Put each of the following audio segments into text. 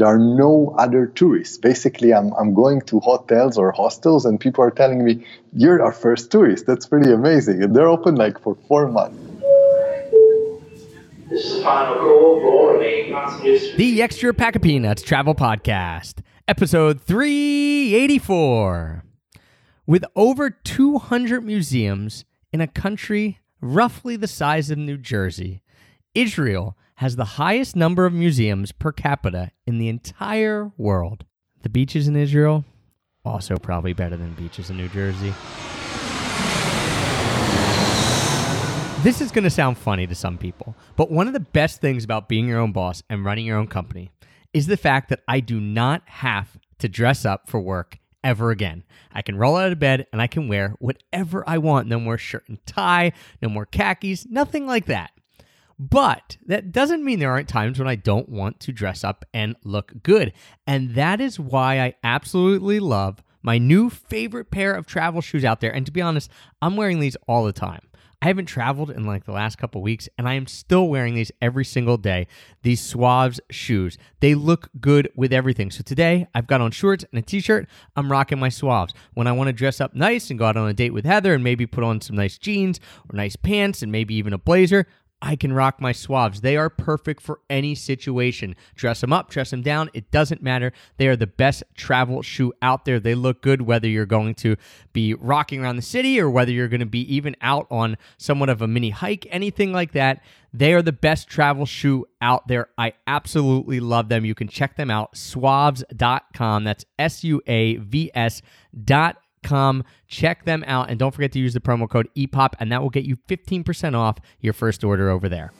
there are no other tourists. Basically, I'm, I'm going to hotels or hostels, and people are telling me, You're our first tourist. That's pretty amazing. And they're open like for four months. This is the final call for. The Extra Pack of Peanuts Travel Podcast, episode 384. With over 200 museums in a country roughly the size of New Jersey, Israel has the highest number of museums per capita in the entire world. The beaches in Israel, also probably better than beaches in New Jersey. This is going to sound funny to some people, but one of the best things about being your own boss and running your own company is the fact that I do not have to dress up for work ever again. I can roll out of bed and I can wear whatever I want. No more shirt and tie, no more khakis, nothing like that. But that doesn't mean there aren't times when I don't want to dress up and look good. And that is why I absolutely love my new favorite pair of travel shoes out there. And to be honest, I'm wearing these all the time. I haven't traveled in like the last couple weeks, and I am still wearing these every single day. These Suavs shoes. They look good with everything. So today, I've got on shorts and a t shirt. I'm rocking my Suavs. When I want to dress up nice and go out on a date with Heather and maybe put on some nice jeans or nice pants and maybe even a blazer, I can rock my Suavs. They are perfect for any situation. Dress them up, dress them down. It doesn't matter. They are the best travel shoe out there. They look good whether you're going to be rocking around the city or whether you're going to be even out on somewhat of a mini hike, anything like that. They are the best travel shoe out there. I absolutely love them. You can check them out. Suavs.com. That's S U A V S.com com. Check them out and don't forget to use the promo code EPOP and that will get you 15% off your first order over there.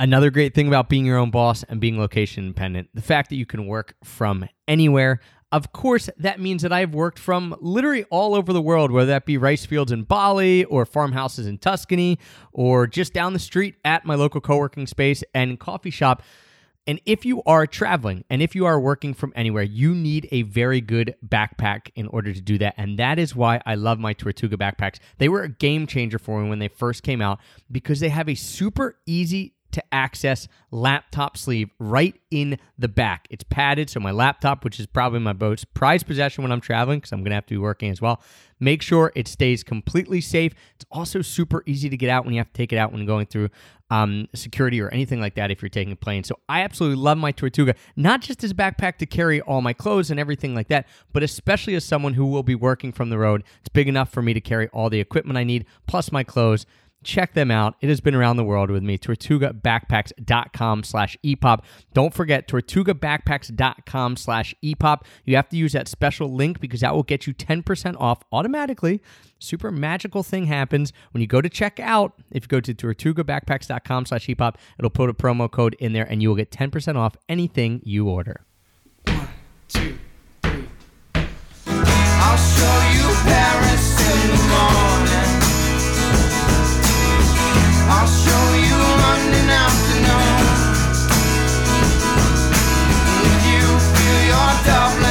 Another great thing about being your own boss and being location independent, the fact that you can work from anywhere. Of course, that means that I've worked from literally all over the world, whether that be rice fields in Bali or farmhouses in Tuscany or just down the street at my local co working space and coffee shop. And if you are traveling and if you are working from anywhere, you need a very good backpack in order to do that. And that is why I love my Tortuga backpacks. They were a game changer for me when they first came out because they have a super easy to access laptop sleeve right in the back. It's padded, so my laptop, which is probably my most prized possession when I'm traveling, because I'm going to have to be working as well, make sure it stays completely safe. It's also super easy to get out when you have to take it out when going through um, security or anything like that if you're taking a plane. So I absolutely love my Tortuga, not just as a backpack to carry all my clothes and everything like that, but especially as someone who will be working from the road. It's big enough for me to carry all the equipment I need, plus my clothes. Check them out. It has been around the world with me. TortugaBackpacks.com slash EPOP. Don't forget, TortugaBackpacks.com slash EPOP. You have to use that special link because that will get you 10% off automatically. Super magical thing happens when you go to check out. If you go to TortugaBackpacks.com slash EPOP, it'll put a promo code in there and you will get 10% off anything you order. One, two, three. I'll show you Paris in the morning. Dublin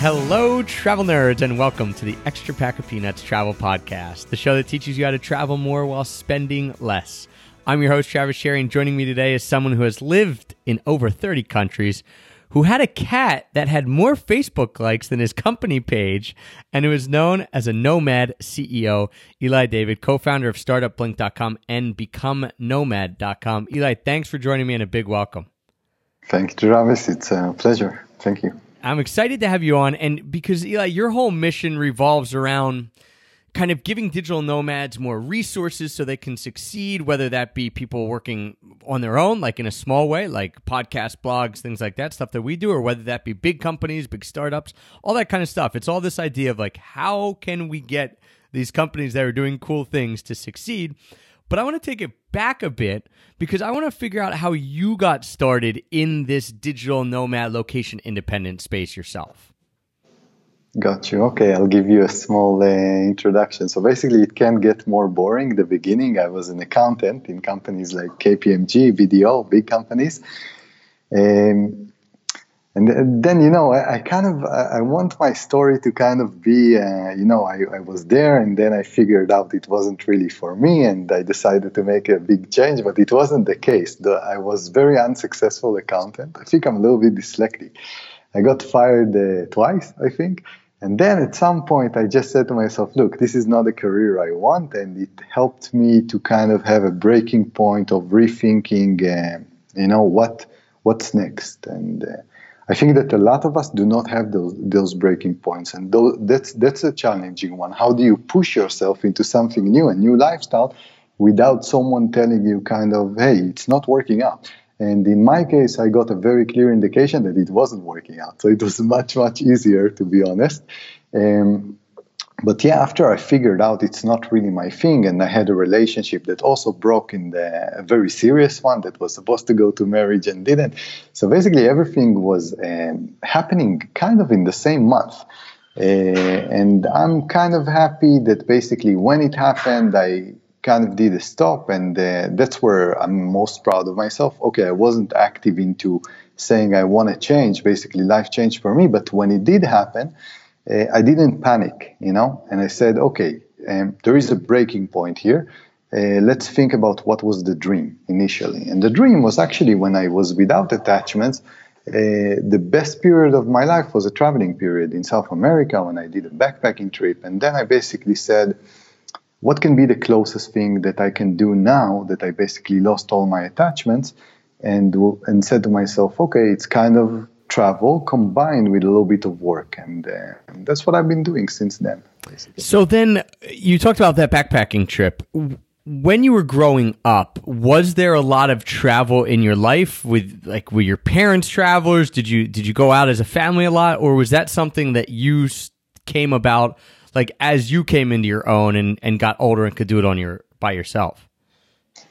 Hello, travel nerds, and welcome to the Extra Pack of Peanuts Travel Podcast, the show that teaches you how to travel more while spending less. I'm your host, Travis Sherry, and joining me today is someone who has lived in over 30 countries, who had a cat that had more Facebook likes than his company page, and who is known as a nomad CEO, Eli David, co founder of StartupBlink.com and BecomeNomad.com. Eli, thanks for joining me and a big welcome. Thank you, Travis. It's a pleasure. Thank you. I'm excited to have you on, and because Eli, your whole mission revolves around kind of giving digital nomads more resources so they can succeed, whether that be people working on their own, like in a small way, like podcast, blogs, things like that, stuff that we do, or whether that be big companies, big startups, all that kind of stuff. It's all this idea of like, how can we get these companies that are doing cool things to succeed? But I want to take it back a bit because I want to figure out how you got started in this digital nomad location independent space yourself. Got you. Okay, I'll give you a small uh, introduction. So basically, it can get more boring. The beginning, I was an accountant in companies like KPMG, BDO, big companies. Um, and then you know I, I, kind of I want my story to kind of be uh, you know I, I was there and then I figured out it wasn't really for me and I decided to make a big change but it wasn't the case. The, I was very unsuccessful accountant. I think I'm a little bit dyslexic. I got fired uh, twice I think. And then at some point I just said to myself look this is not a career I want and it helped me to kind of have a breaking point of rethinking uh, you know what what's next. And uh, I think that a lot of us do not have those those breaking points, and those, that's that's a challenging one. How do you push yourself into something new, a new lifestyle, without someone telling you, kind of, hey, it's not working out. And in my case, I got a very clear indication that it wasn't working out. So it was much much easier, to be honest. Um, but yeah, after I figured out it's not really my thing, and I had a relationship that also broke in the a very serious one that was supposed to go to marriage and didn't. So basically, everything was um, happening kind of in the same month. Uh, and I'm kind of happy that basically when it happened, I kind of did a stop, and uh, that's where I'm most proud of myself. Okay, I wasn't active into saying I want to change. Basically, life changed for me, but when it did happen, uh, I didn't panic, you know, and I said, okay, um, there is a breaking point here. Uh, let's think about what was the dream initially. And the dream was actually when I was without attachments. Uh, the best period of my life was a traveling period in South America when I did a backpacking trip. And then I basically said, what can be the closest thing that I can do now that I basically lost all my attachments? And, and said to myself, okay, it's kind of travel combined with a little bit of work. And, uh, and that's what I've been doing since then. Basically. So then you talked about that backpacking trip. When you were growing up, was there a lot of travel in your life with like were your parents travelers? Did you did you go out as a family a lot or was that something that you came about like as you came into your own and, and got older and could do it on your by yourself?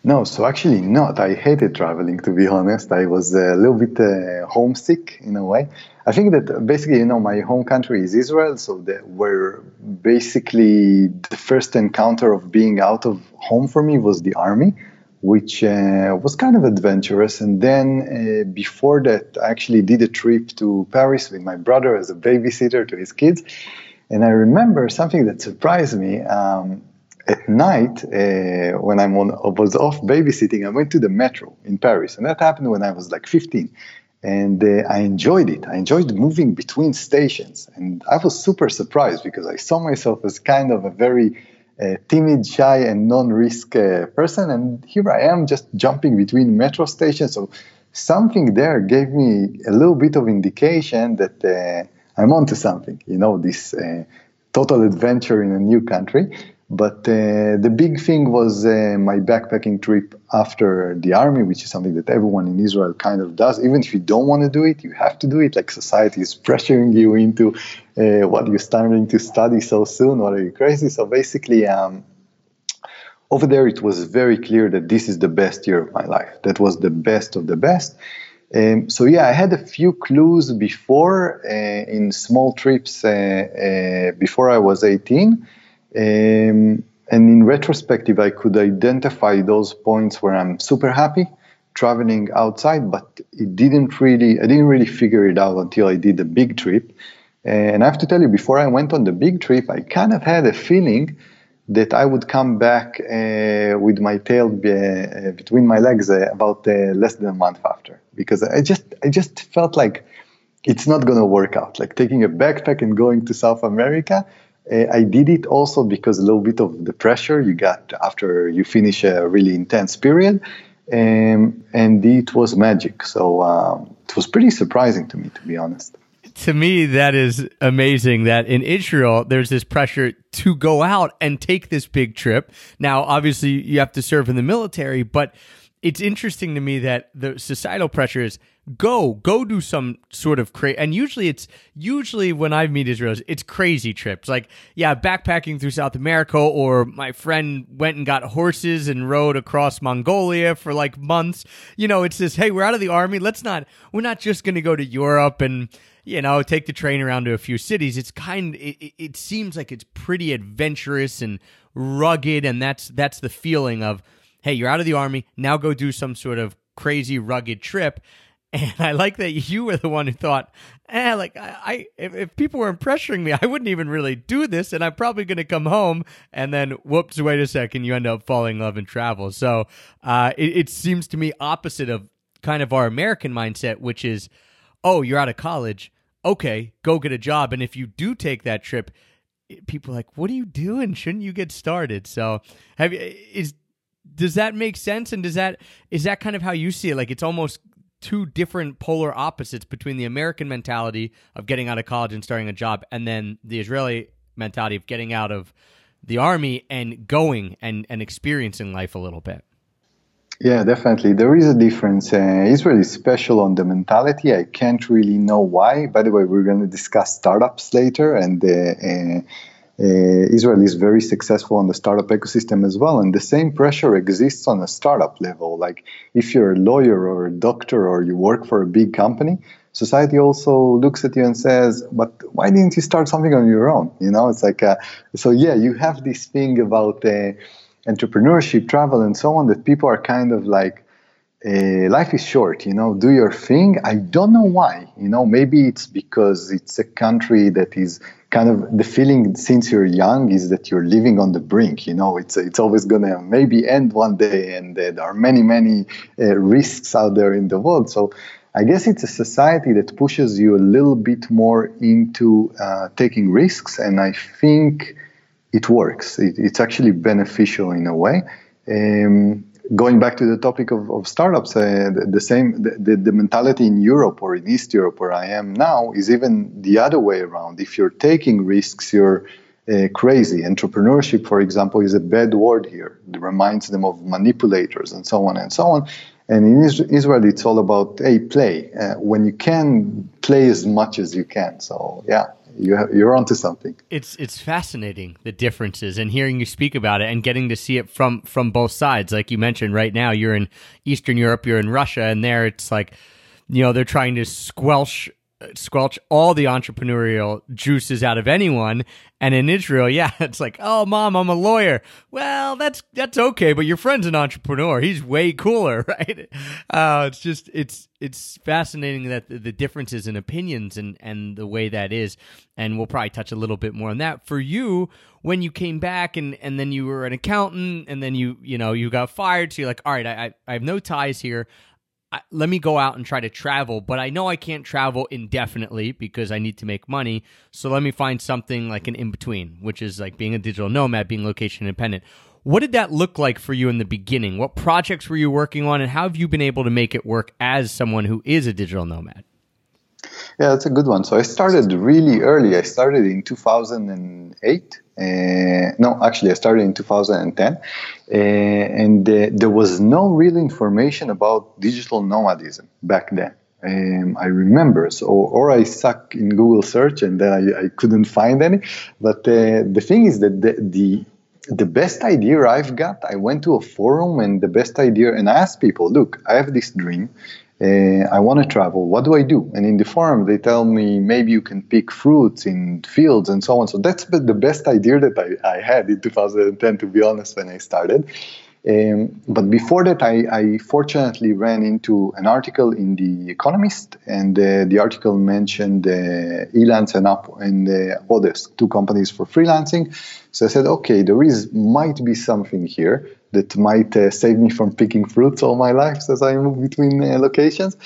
No, so actually not. I hated traveling, to be honest. I was a little bit uh, homesick in a way. I think that basically, you know, my home country is Israel, so that where basically the first encounter of being out of home for me was the army, which uh, was kind of adventurous. And then uh, before that, I actually did a trip to Paris with my brother as a babysitter to his kids. And I remember something that surprised me. Um, at night, uh, when I was off babysitting, I went to the metro in Paris, and that happened when I was like 15. And uh, I enjoyed it. I enjoyed moving between stations, and I was super surprised because I saw myself as kind of a very uh, timid, shy, and non-risk uh, person, and here I am just jumping between metro stations. So something there gave me a little bit of indication that uh, I'm onto something. You know, this uh, total adventure in a new country. But uh, the big thing was uh, my backpacking trip after the army, which is something that everyone in Israel kind of does. Even if you don't want to do it, you have to do it. Like society is pressuring you into uh, what you're starting to study so soon. What are you crazy? So basically, um, over there, it was very clear that this is the best year of my life. That was the best of the best. Um, so yeah, I had a few clues before uh, in small trips uh, uh, before I was 18 um, and in retrospective, I could identify those points where I'm super happy traveling outside, but it didn't really, I didn't really figure it out until I did the big trip. And I have to tell you, before I went on the big trip, I kind of had a feeling that I would come back uh, with my tail uh, between my legs uh, about uh, less than a month after, because I just, I just felt like it's not going to work out. Like taking a backpack and going to South America, I did it also because a little bit of the pressure you got after you finish a really intense period, um, and it was magic. So um, it was pretty surprising to me, to be honest. To me, that is amazing. That in Israel, there's this pressure to go out and take this big trip. Now, obviously, you have to serve in the military, but it's interesting to me that the societal pressure is go go do some sort of crazy and usually it's usually when i meet israelis it's crazy trips. Like yeah backpacking through south america or my friend went and got horses and rode across mongolia for like months. You know it's this hey we're out of the army. Let's not we're not just going to go to europe and you know take the train around to a few cities. It's kind it, it seems like it's pretty adventurous and rugged and that's that's the feeling of hey you're out of the army now go do some sort of crazy rugged trip and I like that you were the one who thought, eh, like I, I if, if, people weren't pressuring me, I wouldn't even really do this, and I'm probably going to come home, and then whoops, wait a second, you end up falling in love and travel. So uh, it, it seems to me opposite of kind of our American mindset, which is, oh, you're out of college, okay, go get a job, and if you do take that trip, people are like, what are you doing? Shouldn't you get started? So have you is does that make sense and does that is that kind of how you see it like it's almost two different polar opposites between the American mentality of getting out of college and starting a job, and then the Israeli mentality of getting out of the army and going and, and experiencing life a little bit. Yeah, definitely. There is a difference. Uh, Israel is special on the mentality. I can't really know why. By the way, we're going to discuss startups later, and uh, uh, Israel is very successful on the startup ecosystem as well, and the same pressure exists on a startup level. Like if you're a lawyer or a doctor or you work for a big company, society also looks at you and says, "But why didn't you start something on your own?" You know, it's like uh, so. Yeah, you have this thing about uh, entrepreneurship, travel, and so on that people are kind of like uh, life is short, you know, do your thing. I don't know why, you know, maybe it's because it's a country that is kind of the feeling since you're young is that you're living on the brink, you know, it's, it's always going to maybe end one day and uh, there are many, many uh, risks out there in the world. So I guess it's a society that pushes you a little bit more into uh, taking risks. And I think it works. It, it's actually beneficial in a way. Um, going back to the topic of, of startups, uh, the, the, same the, the mentality in Europe or in East Europe where I am now is even the other way around. If you're taking risks, you're uh, crazy. Entrepreneurship, for example, is a bad word here. It reminds them of manipulators and so on and so on. And in Israel, it's all about hey, play. Uh, when you can, play as much as you can. So yeah, you have, you're onto something. It's it's fascinating the differences and hearing you speak about it and getting to see it from from both sides. Like you mentioned, right now you're in Eastern Europe, you're in Russia, and there it's like, you know, they're trying to squelch squelch all the entrepreneurial juices out of anyone. And in Israel, yeah, it's like, oh, mom, I'm a lawyer. Well, that's that's okay, but your friend's an entrepreneur. He's way cooler, right? Uh, it's just it's it's fascinating that the, differences in opinions and and the way that is. And we'll probably touch a little bit more on that. For you, when you came back and and then you were an accountant and then you you know you got fired, so you're like, all right, I I have no ties here. I, let me go out and try to travel, but I know I can't travel indefinitely because I need to make money. So let me find something like an in between, which is like being a digital nomad, being location independent. What did that look like for you in the beginning? What projects were you working on, and how have you been able to make it work as someone who is a digital nomad? Yeah, that's a good one. So I started really early. I started in 2008. Uh, no, actually, I started in 2010, uh, and uh, there was no real information about digital nomadism back then. Um, I remember, so or I suck in Google search and then I, I couldn't find any. But uh, the thing is that the, the the best idea I've got, I went to a forum and the best idea, and I asked people, look, I have this dream uh, I want to travel. What do I do? And in the forum, they tell me maybe you can pick fruits in fields and so on. So that's the best idea that I, I had in 2010, to be honest, when I started. Um, but before that, I, I, fortunately ran into an article in The Economist, and uh, the article mentioned uh, Elance and Up and uh, Odesk, two companies for freelancing. So I said, okay, there is might be something here that might uh, save me from picking fruits all my life as I move between uh, locations.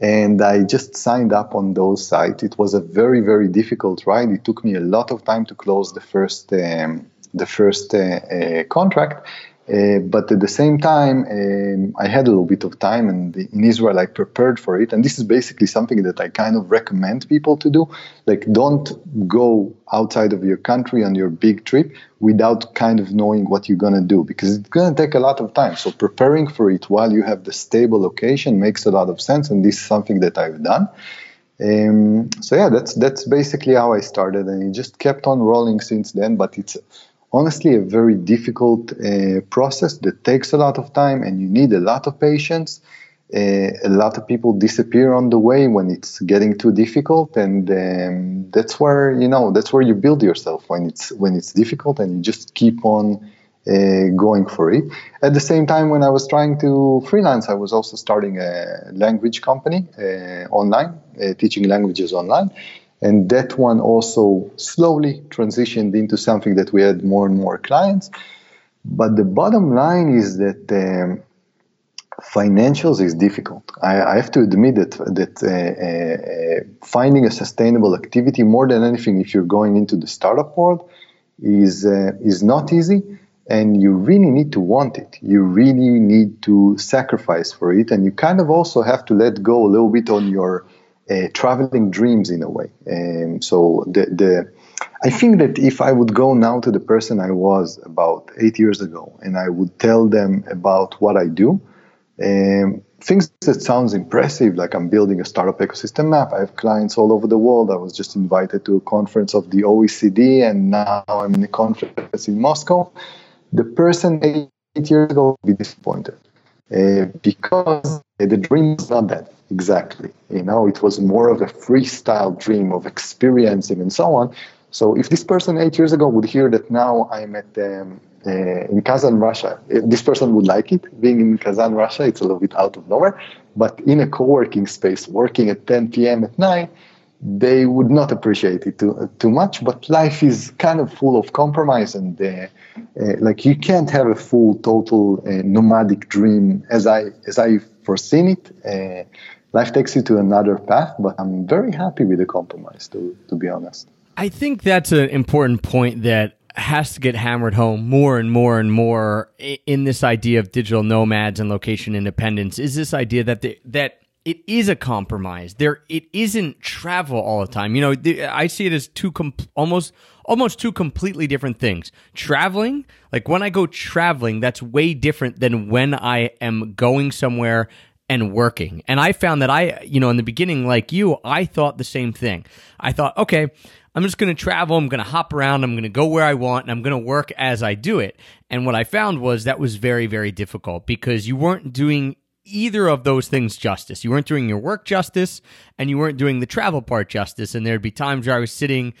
And I just signed up on those sites. It was a very, very difficult ride. It took me a lot of time to close the first um, the first uh, uh contract. Uh, but at the same time, um, I had a little bit of time, and in Israel, I prepared for it. And this is basically something that I kind of recommend people to do. Like, don't go outside of your country on your big trip without kind of knowing what you're going to do because it's going to take a lot of time. So, preparing for it while you have the stable location makes a lot of sense. And this is something that I've done. Um, so yeah, that's that's basically how I started, and it just kept on rolling since then. But it's honestly a very difficult uh, process that takes a lot of time and you need a lot of patience. Uh, a lot of people disappear on the way when it's getting too difficult, and um, that's where you know that's where you build yourself when it's when it's difficult, and you just keep on uh, going for it. At the same time, when I was trying to freelance, I was also starting a language company uh, online, uh, teaching languages online, and that one also slowly transitioned into something that we had more and more clients. But the bottom line is that um, financials is difficult. I, I, have to admit that that uh, uh, finding a sustainable activity more than anything, if you're going into the startup world, is uh, is not easy, and you really need to want it. You really need to sacrifice for it, and you kind of also have to let go a little bit on your uh, traveling dreams in a way. Um, so the, the I think that if I would go now to the person I was about eight years ago and I would tell them about what I do, um, things that sounds impressive, like I'm building a startup ecosystem map. I have clients all over the world. I was just invited to a conference of the OECD, and now I'm in a conference in Moscow. The person eight years ago would be disappointed uh, because the dream is not that exactly. You know, it was more of a freestyle dream of experiencing and so on. So if this person eight years ago would hear that now I'm at um, uh, in Kazan, Russia, uh, this person would like it. Being in Kazan, Russia, it's a little bit out of nowhere. But in a co-working space, working at 10 p.m. at night, they would not appreciate it too, too much. But life is kind of full of compromise, and uh, uh, like you can't have a full, total uh, nomadic dream as I as I foreseen it. Life takes you to another path, but I'm very happy with the compromise, to, to be honest. I think that's an important point that has to get hammered home more and more and more in this idea of digital nomads and location independence is this idea that the, that it is a compromise. There, it isn't travel all the time. You know, I see it as two com- almost almost two completely different things. Traveling, like when I go traveling, that's way different than when I am going somewhere and working. And I found that I, you know, in the beginning, like you, I thought the same thing. I thought, okay, I'm just going to travel. I'm going to hop around. I'm going to go where I want and I'm going to work as I do it. And what I found was that was very, very difficult because you weren't doing either of those things justice. You weren't doing your work justice and you weren't doing the travel part justice. And there'd be times where I was sitting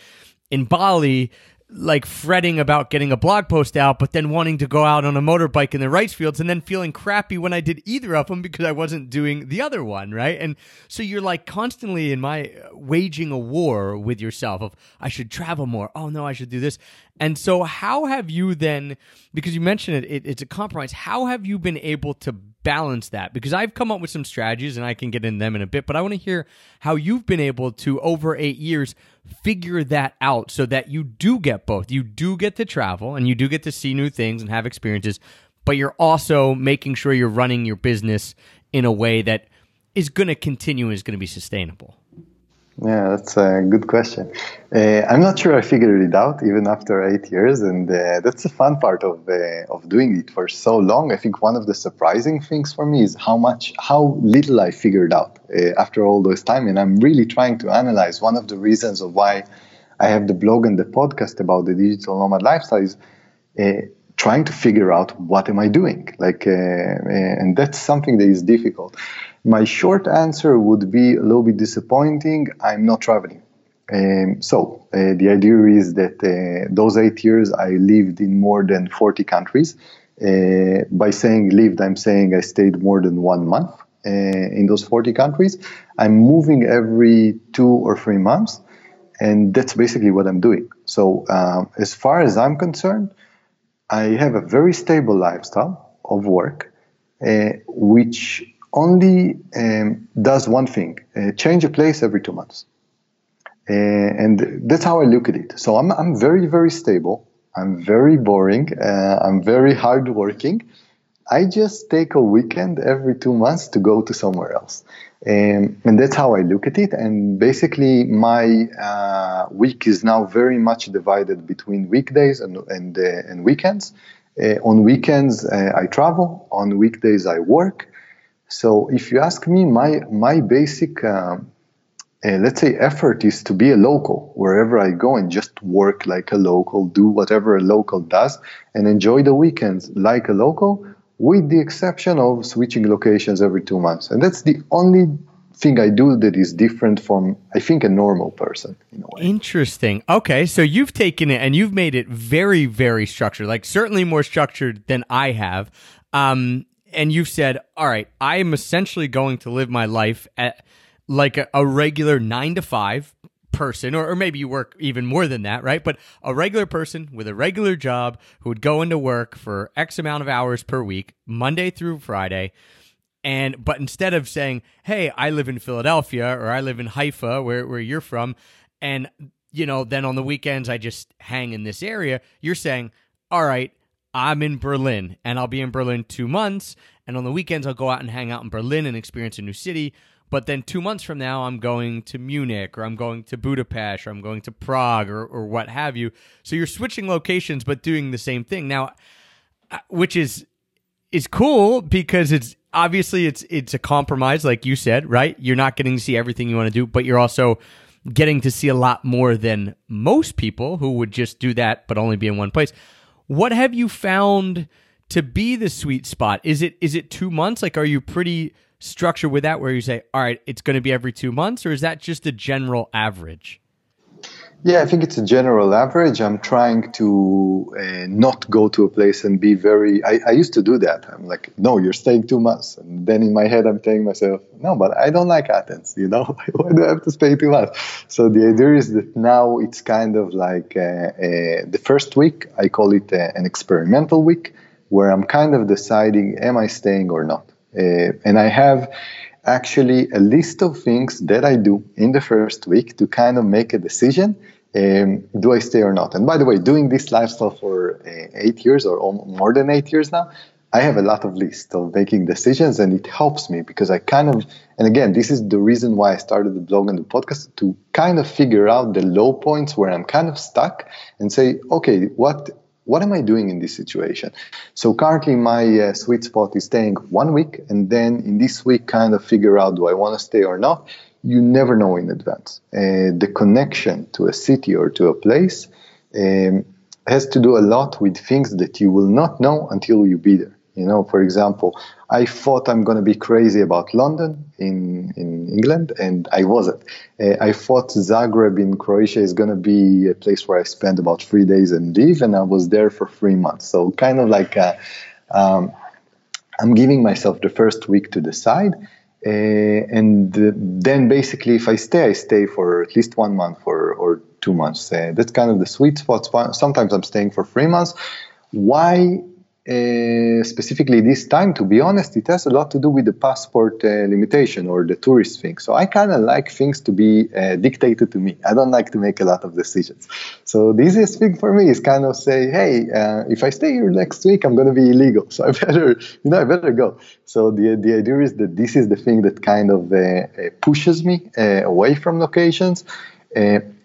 in Bali like fretting about getting a blog post out, but then wanting to go out on a motorbike in the rice fields and then feeling crappy when I did either of them because I wasn't doing the other one, right? And so you're like constantly in my uh, waging a war with yourself of I should travel more. Oh no, I should do this. And so how have you then, because you mentioned it, it it's a compromise, how have you been able to balance that? Because I've come up with some strategies and I can get in them in a bit, but I want to hear how you've been able to, over eight years, figure that out so that you do get both. You do get to travel and you do get to see new things and have experiences, but you're also making sure you're running your business in a way that is going to continue and is going to be sustainable. Yeah, that's a good question. Uh, I'm not sure I figured it out even after eight years, and uh, that's the fun part of uh, of doing it for so long. I think one of the surprising things for me is how much, how little I figured out uh, after all this time, and I'm really trying to analyze one of the reasons of why I have the blog and the podcast about the digital nomad lifestyle is uh, trying to figure out what am I doing, like, uh, and that's something that is difficult. My short answer would be a little bit disappointing. I'm not traveling. Um, so uh, the idea is that uh, those eight years I lived in more than 40 countries. Uh, by saying lived, I'm saying I stayed more than one month uh, in those 40 countries. I'm moving every two or three months, and that's basically what I'm doing. So um, as far as I'm concerned, I have a very stable lifestyle of work, uh, which only um, does one thing uh, change a place every two months. Uh, and that's how I look at it. So I'm, I'm very, very stable. I'm very boring. Uh, I'm very hardworking. I just take a weekend every two months to go to somewhere else. Um, and that's how I look at it. And basically, my uh, week is now very much divided between weekdays and, and, uh, and weekends. Uh, on weekends, uh, I travel. On weekdays, I work. So if you ask me, my, my basic um, uh, let's say effort is to be a local wherever I go and just work like a local, do whatever a local does, and enjoy the weekends like a local, with the exception of switching locations every two months. And that's the only thing I do that is different from, I think, a normal person in a. Interesting. Okay, so you've taken it and you've made it very, very structured, like certainly more structured than I have. Um, and you've said, all right, I am essentially going to live my life at like a, a regular nine to five person, or, or maybe you work even more than that, right? But a regular person with a regular job who would go into work for X amount of hours per week, Monday through Friday. And but instead of saying, "Hey, I live in Philadelphia or I live in Haifa, where where you're from," and you know, then on the weekends I just hang in this area, you're saying, "All right, I'm in Berlin and I'll be in Berlin 2 months, and on the weekends I'll go out and hang out in Berlin and experience a new city." But then two months from now, I'm going to Munich or I'm going to Budapest or I'm going to Prague or, or what have you. So you're switching locations, but doing the same thing now, uh, which is is cool because it's obviously it's it's a compromise, like you said, right? You're not getting to see everything you want to do, but you're also getting to see a lot more than most people who would just do that but only be in one place. What have you found to be the sweet spot? Is it is it two months? Like, are you pretty structured with that where you say, all right, it's going to be every two months, or is that just a general average? Yeah, I think it's a general average. I'm trying to uh, not go to a place and be very. I, I, used to do that. I'm like, no, you're staying two months. And then in my head, I'm telling myself, no, but I don't like Athens, you know? Why do I have to stay two months? So the idea is that now it's kind of like uh, uh, the first week, I call it uh, an experimental week, where I'm kind of deciding, am I staying or not? Uh, and I have actually a list of things that I do in the first week to kind of make a decision. Um, do I stay or not? And by the way, doing this lifestyle for uh, eight years or more than eight years now, I have a lot of lists of making decisions, and it helps me because I kind of, and again, this is the reason why I started the blog and the podcast to kind of figure out the low points where I'm kind of stuck and say, okay, what what am I doing in this situation? So currently, my uh, sweet spot is staying one week, and then in this week, kind of figure out do I want to stay or not. You never know in advance. Uh, the connection to a city or to a place um, has to do a lot with things that you will not know until you be there. You know, for example, I thought I'm going to be crazy about London in, in England, and I wasn't. Uh, I thought Zagreb in Croatia is going to be a place where I spend about three days and leave, and I was there for three months. So, kind of like uh, um, I'm giving myself the first week to decide. Uh, and then basically, if I stay, I stay for at least one month or, or two months. Uh, that's kind of the sweet spot. Sometimes I'm staying for three months. Why uh, specifically this time, to be honest, it has a lot to do with the passport uh, limitation or the tourist thing. So I kind of like things to be uh, dictated to me. I don't like to make a lot of decisions. So the easiest thing for me is kind of say, hey, if I stay here next week, I'm going to be illegal. So I better, you know, I better go. So the the idea is that this is the thing that kind of pushes me away from locations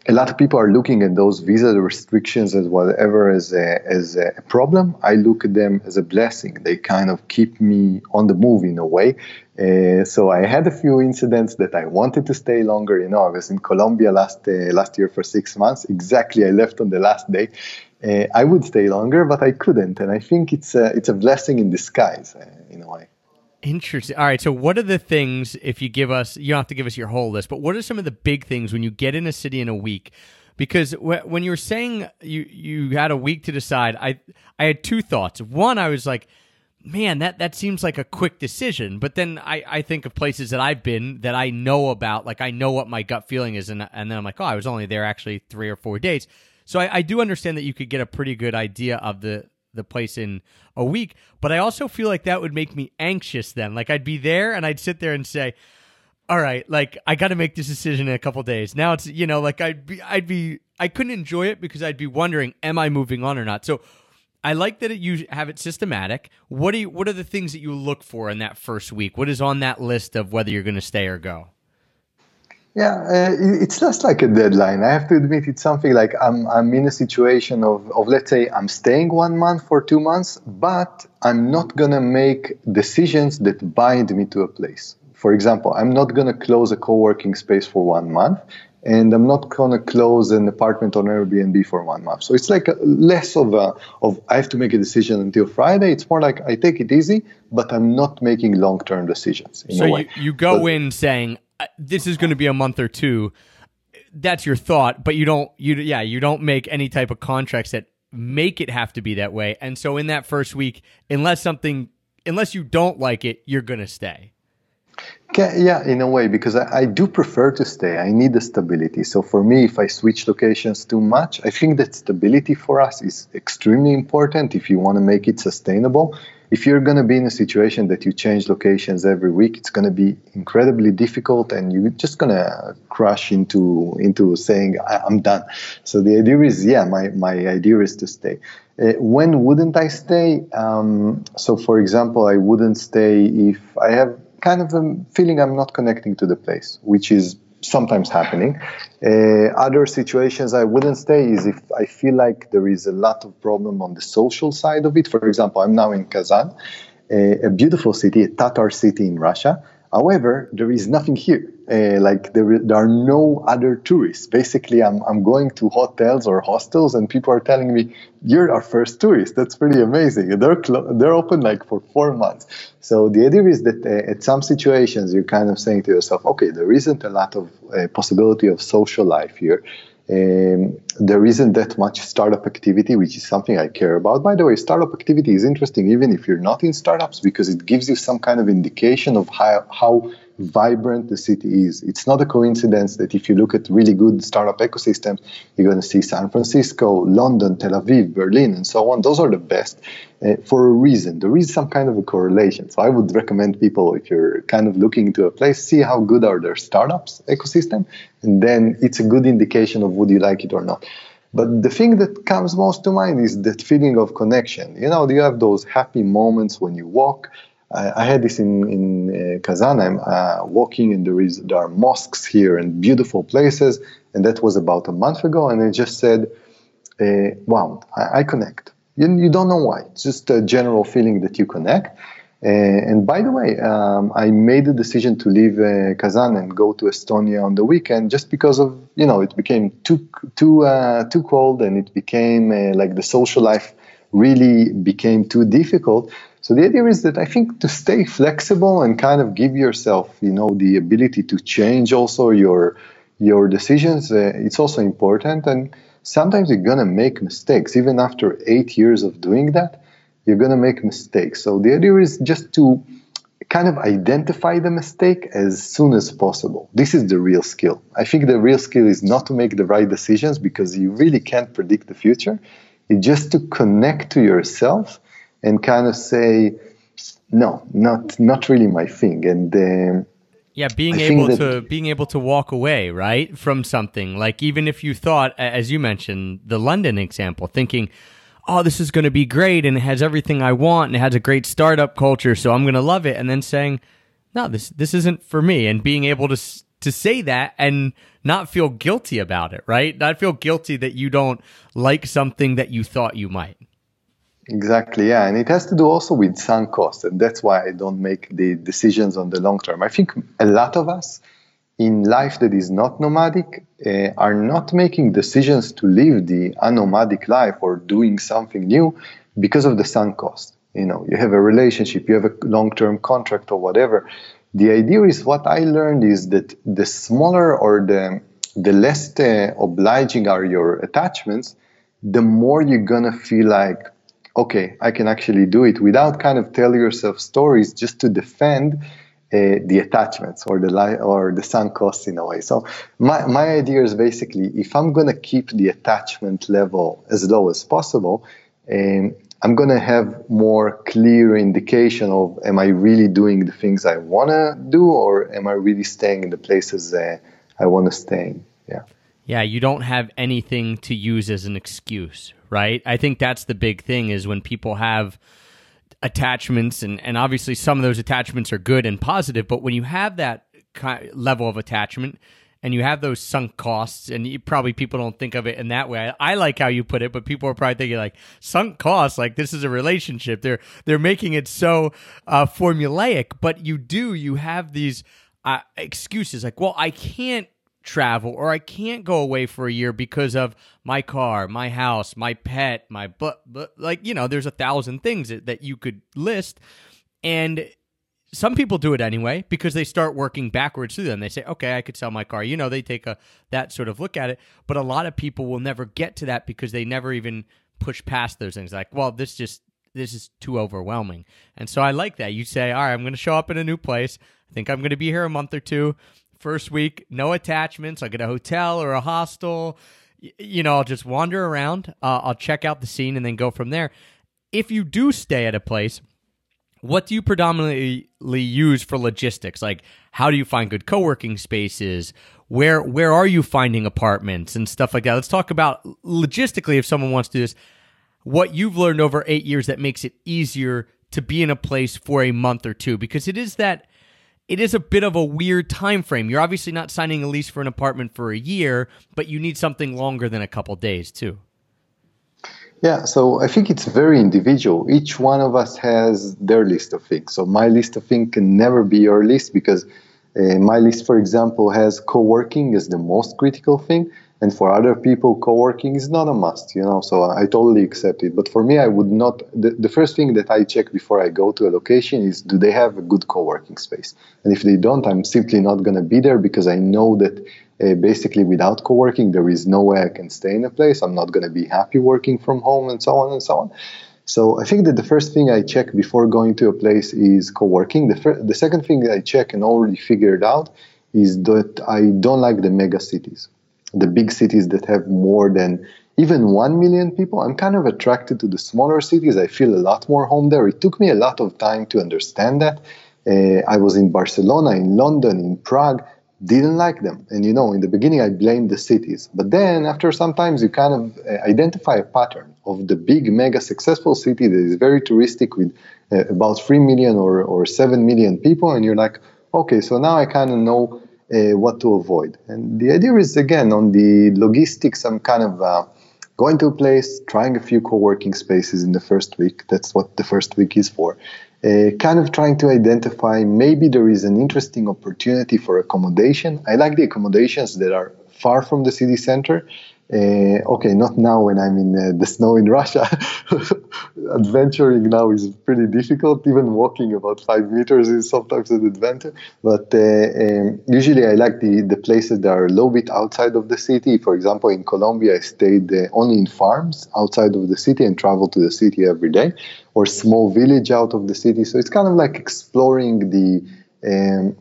a lot of people are looking at those visa restrictions as whatever as a, as a problem. I look at them as a blessing. They kind of keep me on the move in a way. Uh, so I had a few incidents that I wanted to stay longer. You know, I was in Colombia last uh, last year for six months. Exactly, I left on the last day. Uh, I would stay longer, but I couldn't, and I think it's a, it's a blessing in disguise uh, in a way. Interesting. All right. So, what are the things, if you give us, you don't have to give us your whole list, but what are some of the big things when you get in a city in a week? Because when you were saying you you had a week to decide, I I had two thoughts. One, I was like, man, that that seems like a quick decision. But then I I think of places that I've been that I know about, like I know what my gut feeling is, and and then I'm like, oh, I was only there actually three or four days. So I, I do understand that you could get a pretty good idea of the the place in a week. But I also feel like that would make me anxious then. Like I'd be there and I'd sit there and say, all right, like I got to make this decision in a couple days. Now it's you know like I'd be I'd be I couldn't enjoy it because I'd be wondering, am I moving on or not? So I like that it, you have it systematic. What do you, what are the things that you look for in that first week? What is on that list of whether you're going to stay or go? Yeah, uh, it's just like a deadline. I have to admit, it's something like I'm, I'm in a situation of, of, let's say, I'm staying one month for two months, but I'm not going to make decisions that bind me to a place. For example, I'm not going to close a co working space for one month, and I'm not going to close an apartment on Airbnb for one month. So it's like less of a, of I have to make a decision until Friday. It's more like I take it easy, but I'm not making long term decisions. so you, you go but, in saying, this is going to be a month or two that's your thought but you don't you yeah you don't make any type of contracts that make it have to be that way and so in that first week unless something unless you don't like it you're going to stay yeah, in a way, because I, I, do prefer to stay. I need the stability. So for me, if I switch locations too much, I think that stability for us is extremely important if you want to make it sustainable if you're going to be in a situation that you change locations every week, it's going to be incredibly difficult, and you're just going to crash into into saying I'm done. So the idea is, yeah, my my idea is to stay. Uh, when wouldn't I stay? Um, so, for example, I wouldn't stay if I have kind of a feeling I'm not connecting to the place, which is sometimes happening. Uh, other situations I wouldn't stay is if I feel like there is a lot of problem on the social side of it. For example, I'm now in Kazan, a, a beautiful city, a Tatar city in Russia. However, there is nothing here. Uh, like there, there are no other tourists. Basically, I'm, I'm going to hotels or hostels, and people are telling me, "You're our first tourist." That's pretty amazing. They're they're open like for four months. So the idea is that uh, at some situations, you're kind of saying to yourself, "Okay, there isn't a lot of uh, possibility of social life here." Um, there isn't that much startup activity, which is something I care about. By the way, startup activity is interesting even if you're not in startups because it gives you some kind of indication of how, how vibrant the city is. It's not a coincidence that if you look at really good startup ecosystems, you're going to see San Francisco, London, Tel Aviv, Berlin, and so on. Those are the best uh, for a reason. There is some kind of a correlation. So I would recommend people, if you're kind of looking into a place, see how good are their startups ecosystem, and then it's a good indication of would you like it or not. But the thing that comes most to mind is that feeling of connection. You know, you have those happy moments when you walk I, had this in in uh, Kazan. I'm uh, walking, and there is there are mosques here and beautiful places, and that was about a month ago. And I just said, uh, "Wow, I, I connect." You, you, don't know why. It's just a general feeling that you connect. Uh, and by the way, um, I made the decision to leave uh, Kazan and go to Estonia on the weekend just because of you know it became too too uh, too cold and it became like the social life really became too difficult. So the idea is that I think to stay flexible and kind of give yourself, you know, the ability to change also your your decisions. Uh, it's also important, and sometimes you're gonna make mistakes. Even after eight years of doing that, you're gonna make mistakes. So the idea is just to kind of identify the mistake as soon as possible. This is the real skill. I think the real skill is not to make the right decisions because you really can't predict the future. It's just to connect to yourself and kind of say, no, not not really my thing. And um, yeah, being I able that, to being able to walk away right from something like even if you thought, as you mentioned, the London example, thinking. Oh, this is going to be great and it has everything I want and it has a great startup culture, so I'm going to love it. And then saying, no, this this isn't for me, and being able to to say that and not feel guilty about it, right? Not feel guilty that you don't like something that you thought you might. Exactly, yeah. And it has to do also with sunk costs. And that's why I don't make the decisions on the long term. I think a lot of us in life that is not nomadic uh, are not making decisions to live the anomadic life or doing something new because of the sunk cost. You know, you have a relationship, you have a long term contract or whatever. The idea is what I learned is that the smaller or the, the less uh, obliging are your attachments, the more you're gonna feel like okay, I can actually do it without kind of telling yourself stories just to defend uh, the attachments or the li- or the sunk costs in a way. So my, my idea is basically if I'm going to keep the attachment level as low as possible, um, I'm going to have more clear indication of am I really doing the things I want to do or am I really staying in the places uh, I want to stay in. Yeah. Yeah, you don't have anything to use as an excuse, right? I think that's the big thing is when people have attachments and and obviously some of those attachments are good and positive, but when you have that level of attachment and you have those sunk costs and you, probably people don't think of it in that way. I, I like how you put it, but people are probably thinking like sunk costs like this is a relationship. They're they're making it so uh, formulaic, but you do you have these uh, excuses like, well, I can't travel or I can't go away for a year because of my car, my house, my pet, my but, but like you know, there's a thousand things that, that you could list, and some people do it anyway because they start working backwards through them. They say, "Okay, I could sell my car." You know, they take a that sort of look at it. But a lot of people will never get to that because they never even push past those things. Like, well, this just this is too overwhelming. And so I like that. You say, "All right, I'm going to show up in a new place. I think I'm going to be here a month or two. First week, no attachments. I'll get a hotel or a hostel. You know, I'll just wander around. Uh, I'll check out the scene and then go from there. If you do stay at a place, what do you predominantly use for logistics? Like, how do you find good co-working spaces? Where where are you finding apartments and stuff like that? Let's talk about logistically if someone wants to do this. What you've learned over eight years that makes it easier to be in a place for a month or two because it is that it is a bit of a weird time frame. You're obviously not signing a lease for an apartment for a year, but you need something longer than a couple days too. Yeah, so I think it's very individual. Each one of us has their list of things. So my list of things can never be your list because uh, my list, for example, has co-working as the most critical thing, and for other people, co-working is not a must. You know, so I totally accept it. But for me, I would not. The, the first thing that I check before I go to a location is do they have a good co-working space, and if they don't, I'm simply not going to be there because I know that uh, basically without co-working there is no way i can stay in a place i'm not going to be happy working from home and so on and so on so i think that the first thing i check before going to a place is co-working the, fir- the second thing i check and already figured out is that i don't like the mega cities the big cities that have more than even 1 million people i'm kind of attracted to the smaller cities i feel a lot more home there it took me a lot of time to understand that uh, i was in barcelona in london in prague didn't like them. And you know, in the beginning, I blamed the cities. But then, after sometimes, you kind of uh, identify a pattern of the big, mega successful city that is very touristic with uh, about 3 million or, or 7 million people. And you're like, okay, so now I kind of know uh, what to avoid. And the idea is, again, on the logistics, I'm kind of uh, going to a place, trying a few co working spaces in the first week. That's what the first week is for uh, kind of trying to identify maybe there is an interesting opportunity for accommodation. I like the accommodations that are far from the city center. Uh, okay, not now when I'm in uh, the snow in Russia. Adventuring now is pretty difficult. Even walking about five meters is sometimes an adventure. But uh, um, usually I like the, the places that are a little bit outside of the city. For example, in Colombia, I stayed uh, only in farms outside of the city and traveled to the city every day, or small village out of the city. So it's kind of like exploring the um,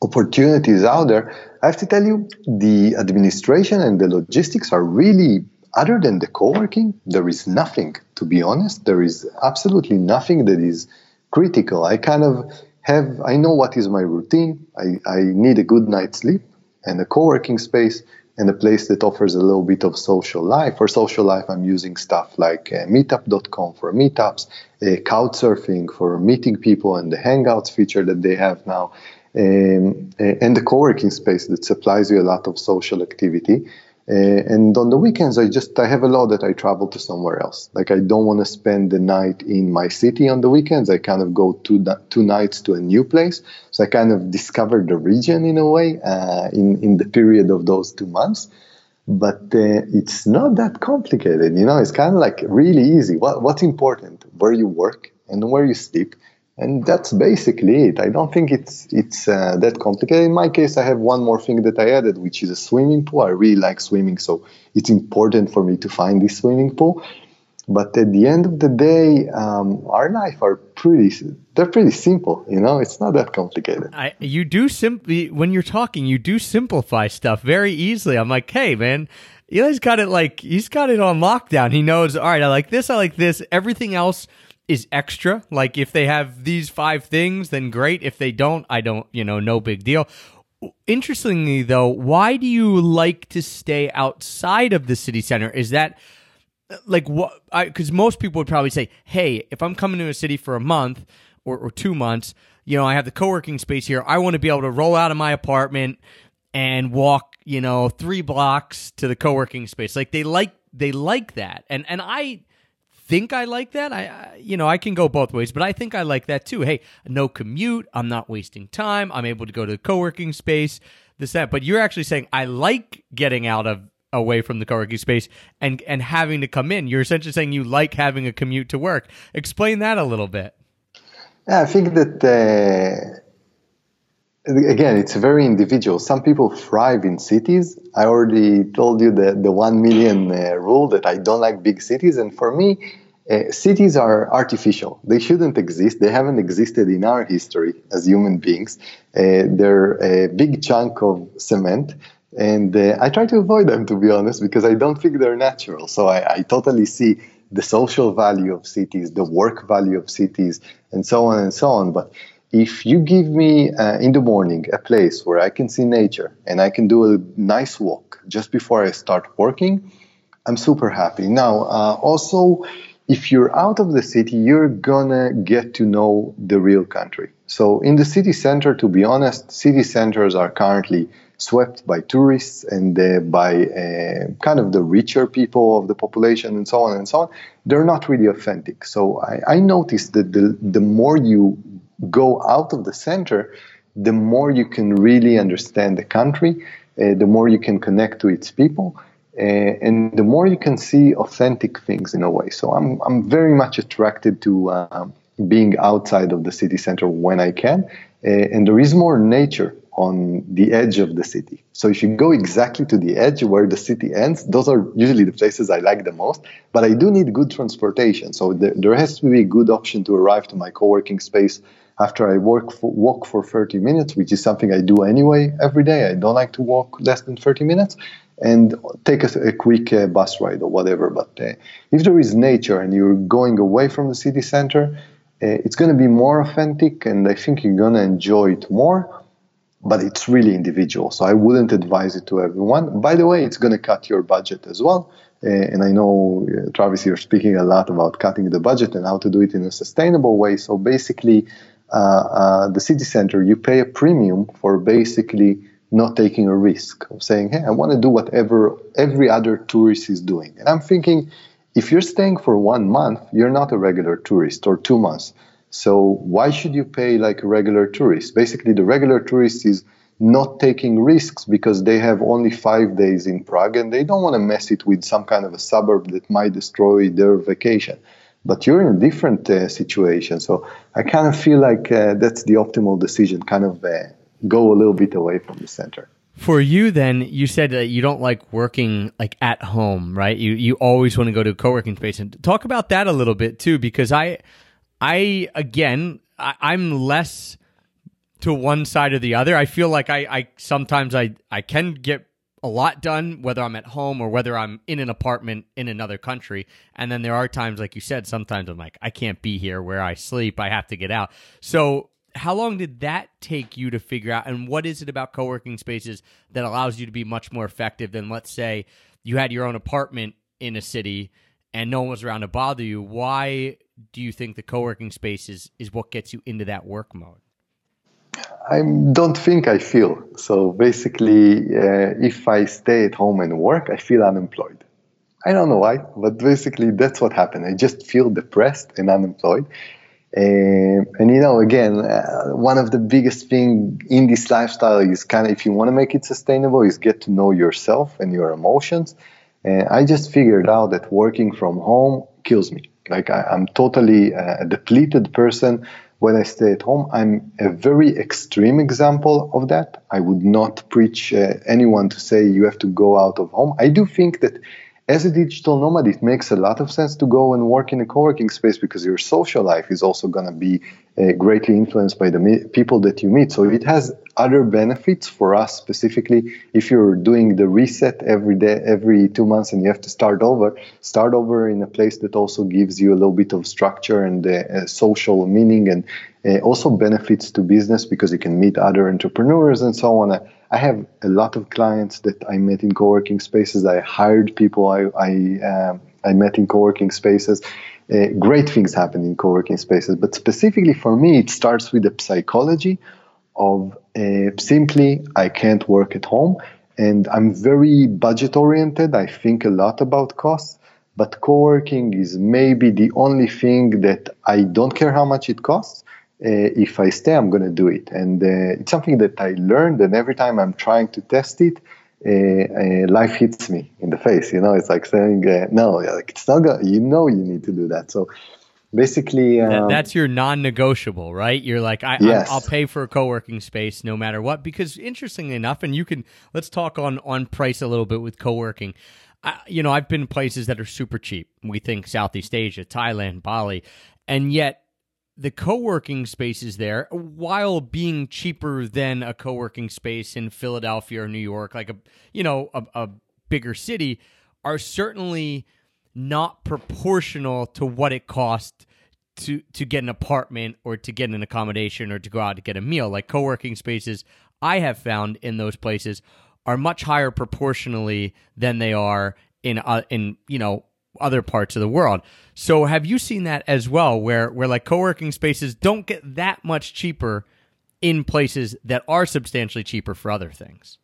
opportunities out there. I have to tell you, the administration and the logistics are really, other than the co working, there is nothing, to be honest. There is absolutely nothing that is critical. I kind of have, I know what is my routine. I, I need a good night's sleep and a co working space and a place that offers a little bit of social life. For social life, I'm using stuff like uh, meetup.com for meetups, uh, couchsurfing for meeting people, and the Hangouts feature that they have now um, and the co-working space that supplies you a lot of social activity. Uh, and on the weekends, I just I have a law that I travel to somewhere else. Like I don't want to spend the night in my city on the weekends. I kind of go two two nights to a new place. So I kind of discover the region in a way uh, in in the period of those two months. But uh, it's not that complicated, you know. It's kind of like really easy. What what's important? Where you work and where you sleep and that's basically it. I don't think it's it's uh, that complicated. In my case, I have one more thing that I added, which is a swimming pool. I really like swimming, so it's important for me to find this swimming pool. But at the end of the day, um, our life are pretty they're pretty simple. You know, it's not that complicated. I, you do simply when you're talking, you do simplify stuff very easily. I'm like, hey, man. Eli's got it like he's got it on lockdown. He knows, all right, I like this, I like this. Everything else is extra. Like if they have these five things, then great. If they don't, I don't, you know, no big deal. Interestingly, though, why do you like to stay outside of the city center? Is that like what? Because most people would probably say, "Hey, if I'm coming to a city for a month or, or two months, you know, I have the co-working space here. I want to be able to roll out of my apartment and walk, you know, three blocks to the co-working space. Like they like they like that, and and I think I like that. I, you know, I can go both ways, but I think I like that too. Hey, no commute. I'm not wasting time. I'm able to go to the co-working space. This that. But you're actually saying I like getting out of away from the co-working space and and having to come in. You're essentially saying you like having a commute to work. Explain that a little bit. Yeah, I think that. Uh again, it's very individual. Some people thrive in cities. I already told you the, the one million uh, rule that I don't like big cities. And for me, uh, cities are artificial. They shouldn't exist. They haven't existed in our history as human beings. Uh, they're a big chunk of cement. And uh, I try to avoid them, to be honest, because I don't think they're natural. So I, I totally see the social value of cities, the work value of cities, and so on and so on. But if you give me uh, in the morning a place where I can see nature and I can do a nice walk just before I start working, I'm super happy. Now, uh, also, if you're out of the city, you're gonna get to know the real country. So, in the city center, to be honest, city centers are currently swept by tourists and uh, by uh, kind of the richer people of the population and so on and so on. They're not really authentic. So, I, I noticed that the, the more you go out of the center, the more you can really understand the country, uh, the more you can connect to its people, uh, and the more you can see authentic things in a way. So I'm, I'm very much attracted to uh, being outside of the city center when I can, uh, and there is more nature on the edge of the city. So if you go exactly to the edge where the city ends, those are usually the places I like the most. But I do need good transportation. So there, there has to be a good option to arrive to my co-working space after I work for, walk for 30 minutes, which is something I do anyway every day. I don't like to walk less than 30 minutes and take a, a quick uh, bus ride or whatever. But uh, if there is nature and you're going away from the city center, uh, it's going to be more authentic and I think you're going to enjoy it more. But it's really individual, so I wouldn't advise it to everyone. By the way, it's going to cut your budget as well. Uh, and I know, uh, Travis, you're speaking a lot about cutting the budget and how to do it in a sustainable way. So basically, Uh, uh, the city center, you pay a premium for basically not taking a risk of saying, hey, I want to do whatever every other tourist is doing. And I'm thinking, if you're staying for one month, you're not a regular tourist or two months. So why should you pay like a regular tourist? Basically, the regular tourist is not taking risks because they have only five days in Prague and they don't want to mess it with some kind of a suburb that might destroy their vacation but you're in a different uh, situation. So I kind of feel like uh, that's the optimal decision, kind of uh, go a little bit away from the center. For you, then you said that you don't like working like at home, right? You you always want to go to a co-working space, and talk about that a little bit too, because I, I again, I, I'm less to one side or the other. I feel like I, I sometimes I I can get a lot done, whether I'm at home or whether I'm in an apartment in another country. And then there are times, like you said, sometimes I'm like, I can't be here where I sleep. I have to get out. So, how long did that take you to figure out? And what is it about co working spaces that allows you to be much more effective than, let's say, you had your own apartment in a city and no one was around to bother you? Why do you think the co working space is, is what gets you into that work mode? I don't think I feel. So basically, uh, if I stay at home and work, I feel unemployed. I don't know why, but basically that's what happened. I just feel depressed and unemployed. Uh, and you know, again, uh, one of the biggest thing in this lifestyle is kind of if you want to make it sustainable, is get to know yourself and your emotions. And I just figured out that working from home kills me. Like I, am totally uh, a depleted person when I stay at home. I'm a very extreme example of that. I would not preach uh, anyone to say you have to go out of home. I do think that as a digital nomad, it makes a lot of sense to go and work in a co working space because your social life is also going to be uh, greatly influenced by the me- people that you meet. So it has other benefits for us specifically. If you're doing the reset every day, every two months, and you have to start over, start over in a place that also gives you a little bit of structure and uh, uh, social meaning, and uh, also benefits to business because you can meet other entrepreneurs and so on. I have a lot of clients that I met in co-working spaces. I hired people. I I, uh, I met in co-working spaces. Uh, great things happen in co-working spaces but specifically for me it starts with the psychology of uh, simply i can't work at home and i'm very budget oriented i think a lot about costs but co-working is maybe the only thing that i don't care how much it costs if i stay i'm going to do it and uh, it's something that i learned and every time i'm trying to test it uh, uh, life hits me in the face. You know, it's like saying, uh, no, like it's not gonna, you know, you need to do that. So basically, um, That- that's your non-negotiable, right? You're like, I, Yes. I, I'll pay for a co-working space no matter what. Because interestingly enough, and you can let's talk on on price a little bit with co-working. I, you know, I've been places that are super cheap. We think Southeast Asia, Thailand, Bali, and yet the co-working spaces there, while being cheaper than a co-working space in Philadelphia or New York, like a you know a, a bigger city, are certainly not proportional to what it costs to to get an apartment or to get an accommodation or to go out to get a meal. Like co-working spaces, I have found in those places are much higher proportionally than they are in uh, in you know other parts of the world. So have you seen that as well where where like co-working spaces don't get that much cheaper in places that are substantially cheaper for other things?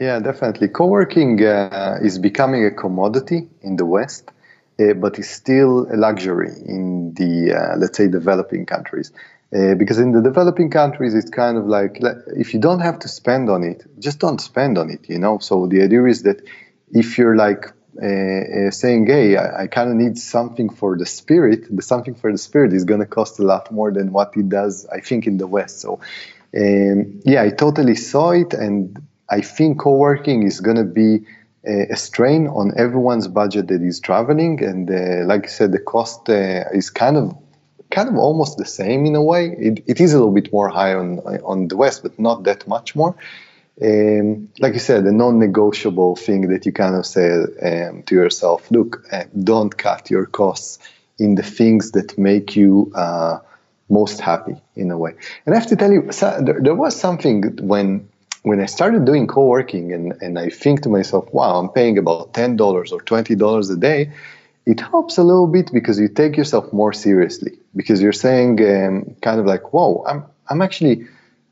Yeah, definitely. Co-working uh, is becoming a commodity in the West, uh, but is still a luxury in the uh, let's say developing countries. Uh, because in the developing countries, it's kind of like if you don't have to spend on it, just don't spend on it. You know. So the idea is that if you're like uh, saying, "Hey, I, I kind of need something for the spirit," the something for the spirit is going to cost a lot more than what it does, I think, in the West. So, um, yeah, I totally saw it, and I think co-working is going to be a, a strain on everyone's budget that is traveling, and uh, like I said, the cost uh, is kind of kind of almost the same in a way. It, it is a little bit more high on on the West, but not that much more. Um, like you said, a non-negotiable thing that you kind of say um, to yourself: Look, uh, don't cut your costs in the things that make you uh, most happy in a way. And I have to tell you, so, there, there was something when when I started doing co-working, and, and I think to myself, wow, I'm paying about ten dollars or twenty dollars a day. It helps a little bit because you take yourself more seriously because you're saying um, kind of like, whoa, I'm I'm actually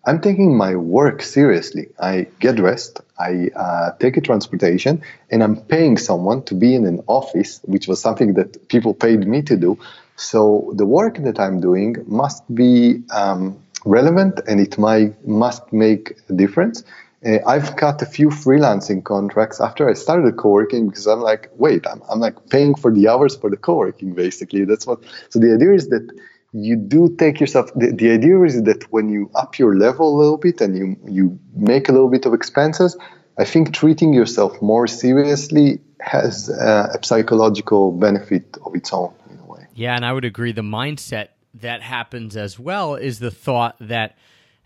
I'm taking my work seriously. I get dressed, I uh, take a transportation, and I'm paying someone to be in an office, which was something that people paid me to do. So the work that I'm doing must be um, relevant, and it might must make a difference. Uh, I've cut a few freelancing contracts after I started co-working because I'm like, wait, I'm, I'm like paying for the hours for the co-working basically. That's what. So the idea is that you do take yourself the, the idea is that when you up your level a little bit and you you make a little bit of expenses i think treating yourself more seriously has uh, a psychological benefit of its own in a way Yeah, and I would agree. The mindset that happens as well is the thought that,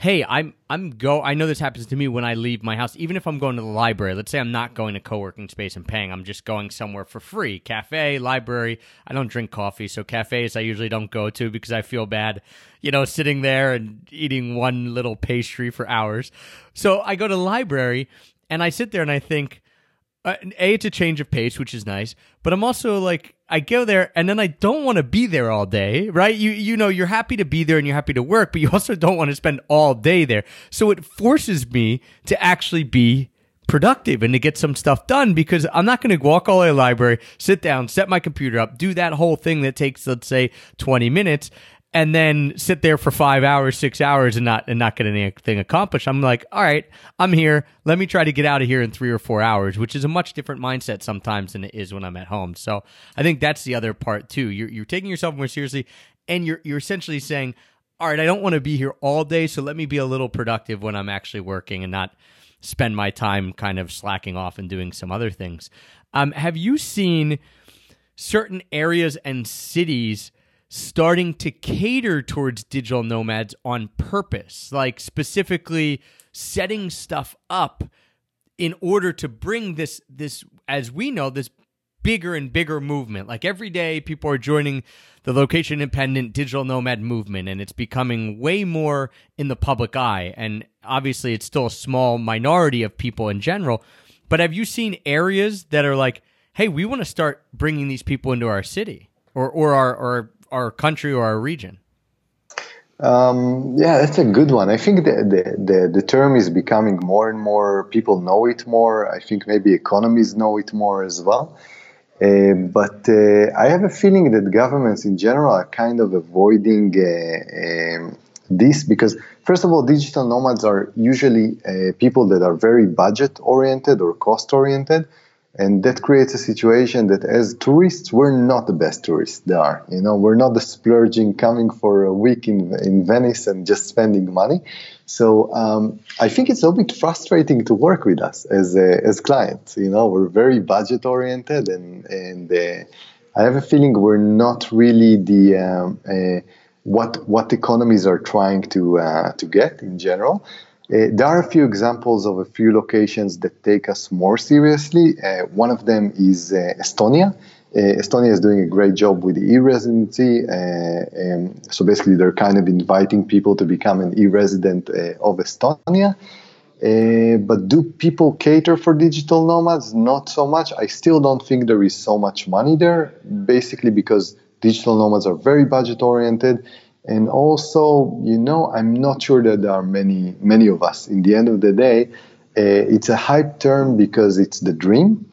hey, I'm I'm go. I know this happens to me when I leave my house. Even if I'm going to the library, let's say I'm not going to co-working space and paying. I'm just going somewhere for free, cafe, library. I don't drink coffee, so cafes I usually don't go to because I feel bad, you know, sitting there and eating one little pastry for hours. So I go to the library and I sit there and I think uh, a it's a change of pace which is nice but i'm also like i go there and then i don't want to be there all day right? You you know you're happy to be there and you're happy to work but you also don't want to spend all day there. So it forces me to actually be productive and to get some stuff done because i'm not going to walk all the way to the library sit down set my computer up do that whole thing that takes let's say 20 minutes and then sit there for five hours, six hours, and not and not get anything accomplished. I'm like, all right, I'm here. Let me try to get out of here in three or four hours, which is a much different mindset sometimes than it is when I'm at home. So I think that's the other part too. You're you're taking yourself more seriously, and you're you're essentially saying, all right, I don't want to be here all day, so let me be a little productive when I'm actually working and not spend my time kind of slacking off and doing some other things. Um, have you seen certain areas and cities? Starting to cater towards digital nomads on purpose, like specifically setting stuff up in order to bring this this as we know this bigger and bigger movement. Like every day people are joining the location independent digital nomad movement and it's becoming way more in the public eye and obviously it's still a small minority of people in general. But have you seen areas that are like, "Hey, we want to start bringing these people into our city or or our or our country or our region? Um, yeah, that's a good one. I think the, the, the, the, term is becoming more and more, people know it more. I think maybe economies know it more as well. Uh, but uh, I have a feeling that governments in general are kind of avoiding uh, um, this because, first of all, digital nomads are usually uh, people that are very budget oriented or cost oriented. And that creates a situation that as tourists, we're not the best tourists there are. You know, we're not the splurging coming for a week in, in Venice and just spending money. So um, I think it's a bit frustrating to work with us as, as clients. You know, we're very budget oriented and, and uh, I have a feeling we're not really the, um, uh, what, what economies are trying to, uh, to get in general. Uh, there are a few examples of a few locations that take us more seriously. Uh, one of them is uh, Estonia. Uh, Estonia is doing a great job with e-residency. Uh, um, so basically, they're kind of inviting people to become an e-resident uh, of Estonia. but do people cater for digital nomads? Not so much. I still don't think there is so much money there, basically because digital nomads are very budget oriented and also, you know, I'm not sure that there are many, many of us. In the end of the day, uh, it's a hype term because it's the dream.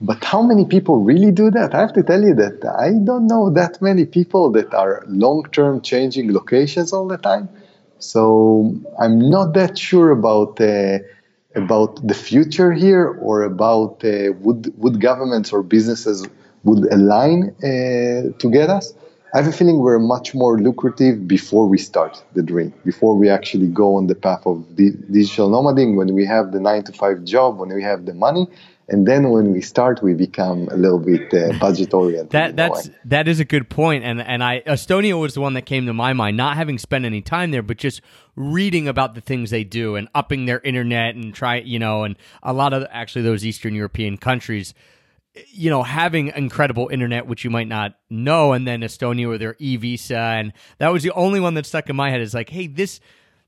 But how many people really do that? I have to tell you that I don't know that many people that are long term changing locations all the time. So I'm not that sure about uh, about the future here or about uh, would would governments or businesses would align to get us. I have a feeling we're much more lucrative before we start the dream, before we actually go on the path of di- digital nomading, when we have the nine to five job, when we have the money. And then when we start, we become a little bit uh, budget oriented. that that's that is a good point, and and I Estonia was the one that came to my mind. Not having spent any time there, but just reading about the things they do and upping their internet and try you know, and a lot of actually those Eastern European countries you know, having incredible internet, which you might not know, and then Estonia with their e visa, and that was the only one that stuck in my head. Is like, hey, this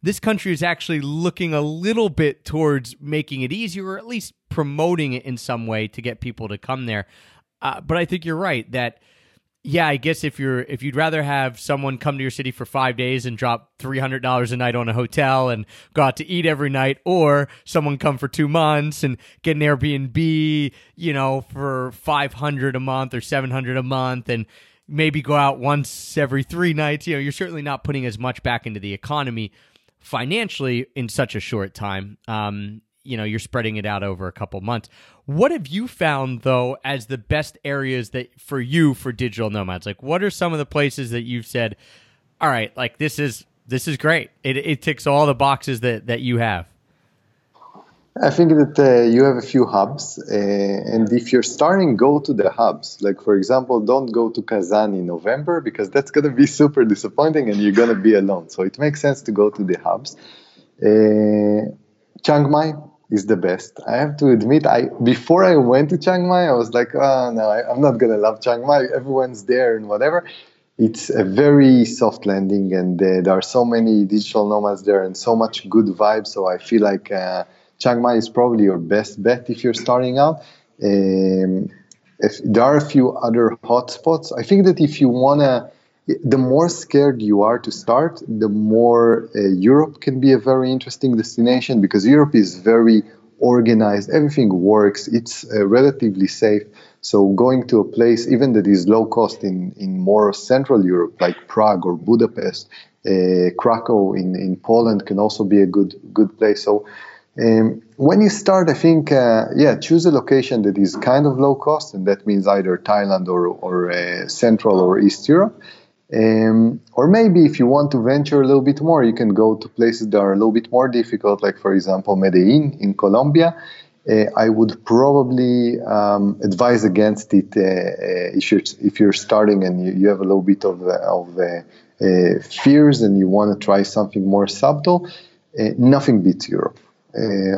this country is actually looking a little bit towards making it easier, or at least promoting it in some way to get people to come there. Uh, but I think you're right that yeah, I guess if you're if you'd rather have someone come to your city for five days and drop three hundred dollars a night on a hotel and go out to eat every night, or someone come for two months and get an Airbnb, you know, for five hundred a month or seven hundred a month, and maybe go out once every three nights, you know, you're certainly not putting as much back into the economy financially in such a short time. Um, you know, you're spreading it out over a couple months. What have you found though as the best areas that for you for digital nomads? Like what are some of the places that you've said, all right, like this is this is great. It it ticks all the boxes that that you have. I think that uh, you have a few hubs, uh, and if you're starting, go to the hubs. Like for example, don't go to Kazan in November because that's gonna be super disappointing, and you're gonna be alone. So it makes sense to go to the hubs. Uh, Chiang Mai, is the best. I have to admit, I before I went to Chiang Mai, I was like, oh no, I, am not gonna love Chiang Mai. Everyone's there and whatever. It's a very soft landing, and uh, there are so many digital nomads there and so much good vibe. So I feel like uh, Chiang Mai is probably your best bet if you're starting out. Um, if, there are a few other hotspots. I think that if you wanna the more scared you are to start, the more uh, Europe can be a very interesting destination because Europe is very organized, everything works, it's uh, relatively safe. So going to a place even that is low cost in, in more central Europe, like Prague or Budapest, uh, Krakow in, in Poland can also be a good good place. So um, when you start, I think, uh, yeah, choose a location that is kind of low cost, and that means either Thailand or, or uh, Central or East Europe. Um, or maybe if you want to venture a little bit more, you can go to places that are a little bit more difficult, like for example Medellin in Colombia. uh, I would probably um, advise against it uh, uh, if you're if you're starting and you, you have a little bit of of fears and you want to try something more subtle. nothing beats Europe.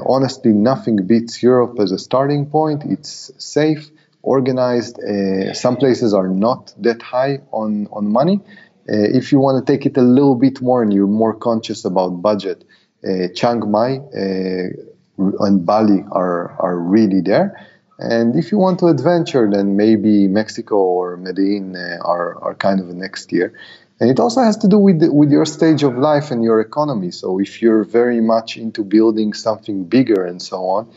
honestly, nothing beats Europe as a starting point. It's safe, organized. Uh, some places are not that high on on money. Uh, if you want to take it a little bit more and you're more conscious about budget, uh, Chiang Mai and Bali are, are really there. And if you want to adventure, then maybe Mexico or Medellin uh, are, are kind of next year. And it also has to do with, with your stage of life and your economy. So if you're very much into building something bigger and so on,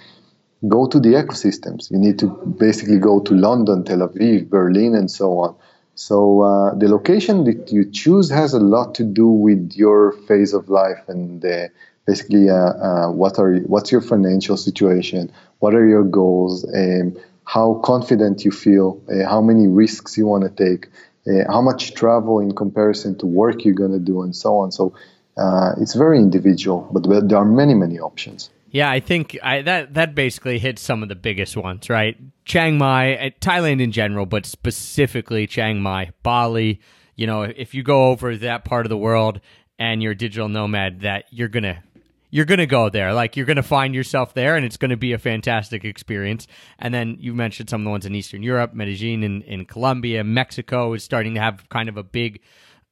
go to the ecosystems. You need to basically go to London, Tel Aviv, Berlin, and so on. So uh, the location that you choose has a lot to do with your phase of life and uh, basically uh, what are what's your financial situation, what are your goals, um, how confident you feel, uh, how many risks you want to take, uh, how much travel in comparison to work you're going to do, and so on. So uh, it's very individual, but there are many many options. Yeah, I think I, that that basically hits some of the biggest ones, right? Chiang Mai, uh, Thailand in general, but specifically Chiang Mai, Bali. You know, if you go over that part of the world and you're a digital nomad, that you're gonna you're to go there. Like you're to find yourself there and it's to be a fantastic experience. And then you mentioned some of the ones in Eastern Europe, Medellin in, in Colombia, Mexico is starting to have kind of a big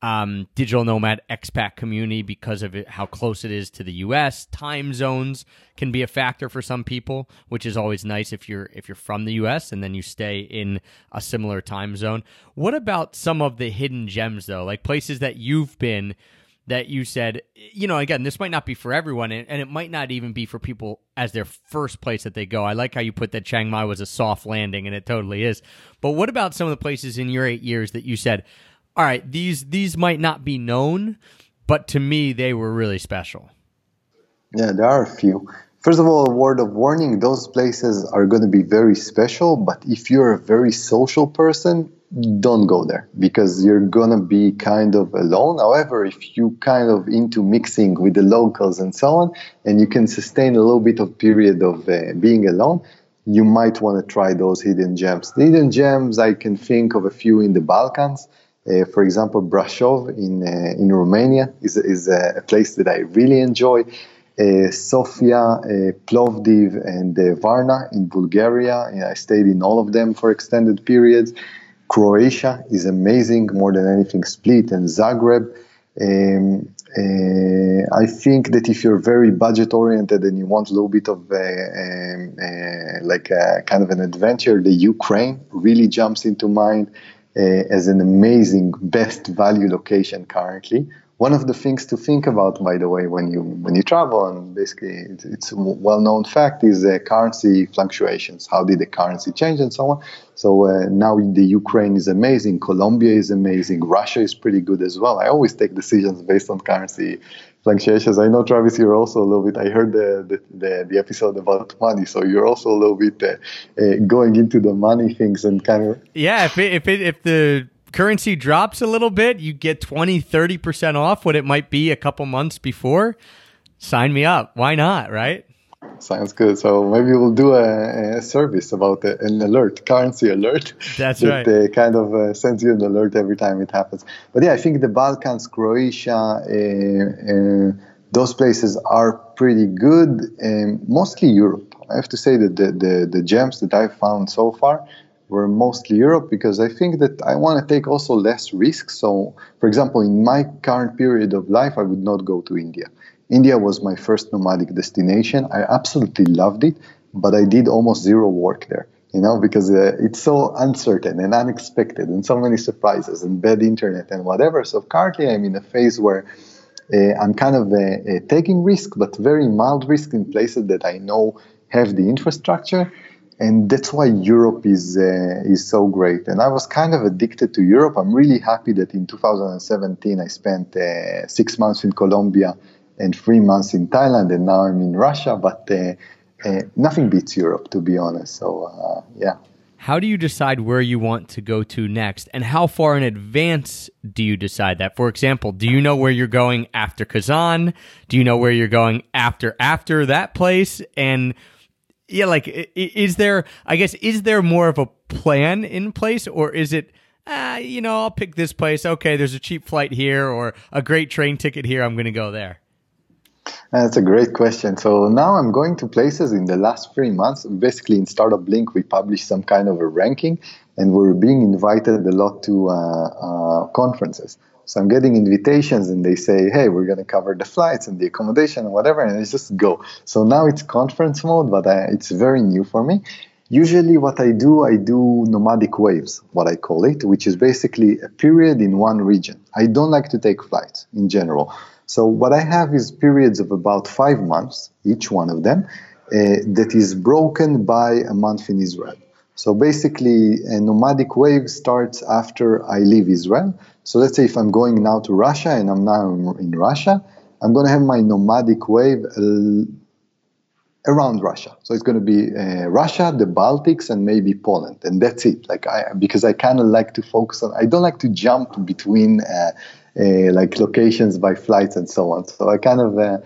um, digital nomad expat community because of it, how close it is to the U.S. Time zones can be a factor for some people, which is always nice if you're if you're from the U.S. and then you stay in a similar time zone. What about some of the hidden gems though, like places that you've been? that you said, you know, again, this might not be for everyone, and, it might not even be for people as their first place that they go. I like how you put that Chiang Mai was a soft landing, and it totally is. But what about some of the places in your eight years that you said, all right, these these might not be known, but to me they were really special. Yeah, there are a few. First of all, a word of warning: those places are going to be very special. But if you're a very social person, don't go there because you're gonna be kind of alone. However, if you kind of into mixing with the locals and so on, and you can sustain a little bit of period of uh, being alone, you might want to try those hidden gems. The hidden gems, I can think of a few in the Balkans. Uh, for example, Brasov in uh, in Romania is is a place that I really enjoy. Uh, Sofia, uh, Plovdiv, and uh, Varna in Bulgaria. I stayed in all of them for extended periods. Croatia is amazing, more than anything, Split and Zagreb. Um, uh, I think that if you're very budget oriented and you want a little bit of um, like a, kind of an adventure, the Ukraine really jumps into mind as an amazing best value location currently one of the things to think about, by the way, when you when you travel, and basically it's, it's a well-known fact, is uh, currency fluctuations. How did the currency change, and so on. So uh, now the Ukraine is amazing, Colombia is amazing, Russia is pretty good as well. I always take decisions based on currency fluctuations. I know Travis, you're also a little bit. I heard the the, the, the episode about money, so you're also a little bit uh, uh going into the money things and kind of. Yeah, if it, if it, if the currency drops a little bit, you get 20, 30% off what it might be a couple months before. Sign me up. Why not, right? Sounds good. So maybe we'll do a, a service about an alert, currency alert. That's that, right. Uh, kind of uh, sends you an alert every time it happens. But yeah, I think the Balkans, Croatia, uh, uh those places are pretty good. Um, mostly Europe. I have to say that the, the, the gems that I've found so far were mostly Europe because I think that I want to take also less risks. So, for example, in my current period of life, I would not go to India. India was my first nomadic destination. I absolutely loved it, but I did almost zero work there, you know, because uh, it's so uncertain and unexpected and so many surprises and bad internet and whatever. So, currently, I'm in a phase where uh, I'm kind of uh, uh taking risk, but very mild risk in places that I know have the infrastructure and that's why Europe is uh, is so great. And I was kind of addicted to Europe. I'm really happy that in 2017 I spent uh, six months in Colombia and three months in Thailand, and now I'm in Russia. But uh, uh nothing beats Europe, to be honest. So uh, yeah. How do you decide where you want to go to next, and how far in advance do you decide that? For example, do you know where you're going after Kazan? Do you know where you're going after after that place? And yeah, like is there? I guess is there more of a plan in place, or is it? Ah, you know, I'll pick this place. Okay, there's a cheap flight here, or a great train ticket here. I'm going to go there. That's a great question. So now I'm going to places in the last three months. Basically, in Startup Link, we published some kind of a ranking, and we're being invited a lot to uh, uh, conferences. So I'm getting invitations, and they say, "Hey, we're going to cover the flights and the accommodation and whatever," and I just go. So now it's conference mode, but I, it's very new for me. Usually, what I do, I do nomadic waves, what I call it, which is basically a period in one region. I don't like to take flights in general. So what I have is periods of about five months, each one of them, uh, that is broken by a month in Israel. So basically, a nomadic wave starts after I leave Israel. So let's say if I'm going now to Russia and I'm now in Russia, I'm going to have my nomadic wave uh, around Russia. So it's going to be uh, Russia, the Baltics, and maybe Poland, and that's it. Like I, because I kind of like to focus on. I don't like to jump between uh, like locations by flights and so on. So I kind of. Uh,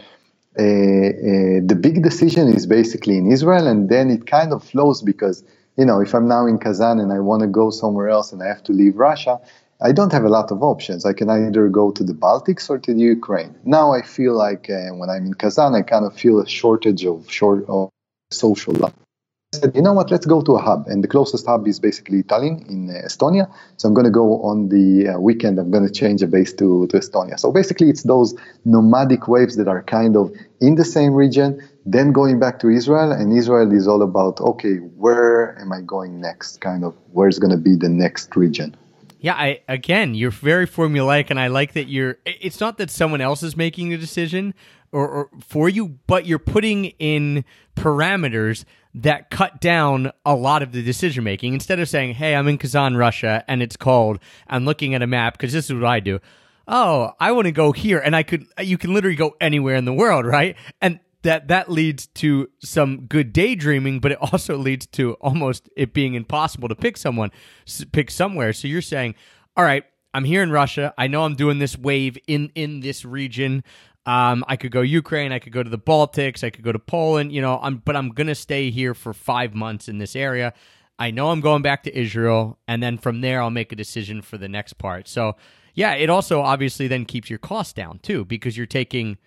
uh, uh, the big decision is basically in Israel, and then it kind of flows because you know if I'm now in Kazan and I want to go somewhere else and I have to leave Russia, I don't have a lot of options. I can either go to the Baltics or to the Ukraine. Now I feel like uh, when I'm in Kazan, I kind of feel a shortage of short of social life. Said, you know what? Let's go to a hub, and the closest hub is basically Tallinn in uh, Estonia. So I'm going to go on the uh, weekend. I'm going to change a base to, to Estonia. So basically, it's those nomadic waves that are kind of in the same region, then going back to Israel. And Israel is all about okay, where am I going next? Kind of where's going to be the next region. Yeah, I again, you're very formulaic, and I like that you're. It's not that someone else is making the decision or, or for you, but you're putting in parameters that cut down a lot of the decision making. Instead of saying, "Hey, I'm in Kazan, Russia, and it's cold," I'm looking at a map because this is what I do. Oh, I want to go here, and I could. You can literally go anywhere in the world, right? And that that leads to some good daydreaming, but it also leads to almost it being impossible to pick someone, pick somewhere. So you're saying, all right, I'm here in Russia. I know I'm doing this wave in in this region. Um, I could go Ukraine. I could go to the Baltics. I could go to Poland. You know, I'm but I'm gonna stay here for five months in this area. I know I'm going back to Israel, and then from there I'll make a decision for the next part. So yeah, it also obviously then keeps your costs down too because you're taking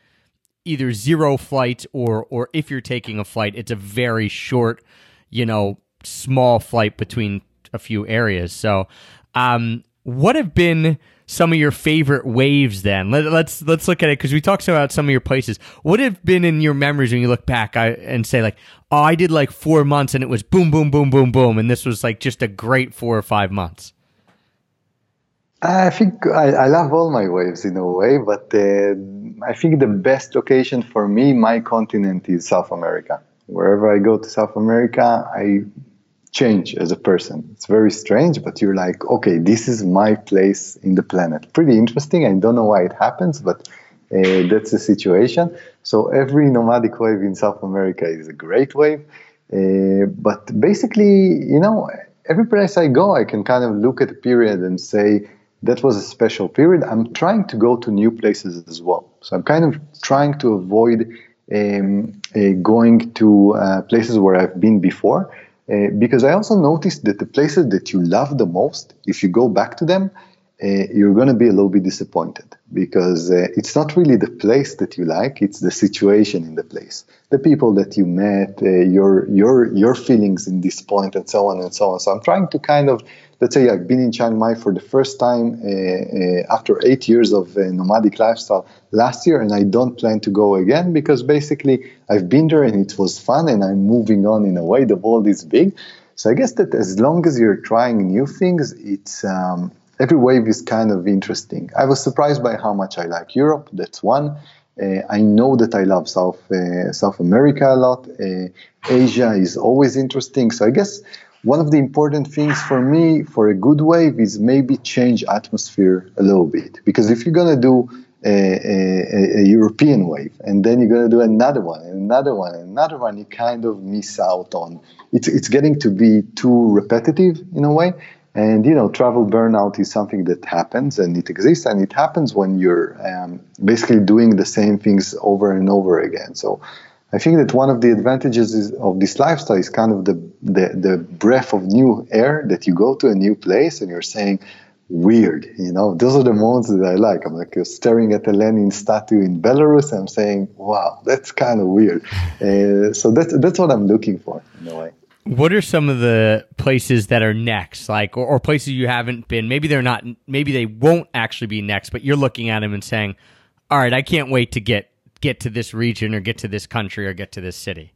either zero flight or or if you're taking a flight, it's a very short, you know, small flight between a few areas. So, um, what have been some of your favorite waves then? Let, let's let's look at it because we talked about some of your places. What have been in your memories when you look back I, and say like, oh, I did like four months and it was boom, boom, boom, boom, boom, and this was like just a great four or five months. I think I, I love all my waves in a way, but uh, I think the best location for me, my continent, is South America. Wherever I go to South America, I change as a person. It's very strange, but you're like, okay, this is my place in the planet. Pretty interesting. I don't know why it happens, but uh, that's the situation. So every nomadic wave in South America is a great wave. Uh, but basically, you know, every place I go, I can kind of look at a period and say, that was a special period. I'm trying to go to new places as well. So I'm kind of trying to avoid um, uh, going to uh, places where I've been before. Uh, because I also noticed that the places that you love the most, if you go back to them, uh, you're going to be a little bit disappointed because uh, it's not really the place that you like; it's the situation in the place, the people that you met, uh, your your your feelings in this point, and so on and so on. So I'm trying to kind of, let's say, I've been in Chiang Mai for the first time after eight years of nomadic lifestyle last year, and I don't plan to go again because basically I've been there and it was fun, and I'm moving on in a way. The world is big, so I guess that as long as you're trying new things, it's um, every wave is kind of interesting. I was surprised by how much I like Europe. That's one. Uh, I know that I love South uh, South America a lot. Uh, Asia is always interesting. So I guess one of the important things for me for a good wave is maybe change atmosphere a little bit. Because if you're gonna do a, a, a European wave and then you're gonna do another one and another one and another one, you kind of miss out on. It's it's getting to be too repetitive in a way. And you know, travel burnout is something that happens, and it exists, and it happens when you're um, basically doing the same things over and over again. So, I think that one of the advantages is, of this lifestyle is kind of the, the the breath of new air that you go to a new place and you're saying weird you know? Those are the moments that i like. I'm like staring at a lenin statue in belarus i'm saying wow that's kind of weird. Uh, so that's that's what i'm looking for in a way what are some of the places that are next, like, or, or, places you haven't been? Maybe they're not. Maybe they won't actually be next, but you're looking at them and saying, "All right, I can't wait to get get to this region or get to this country or get to this city."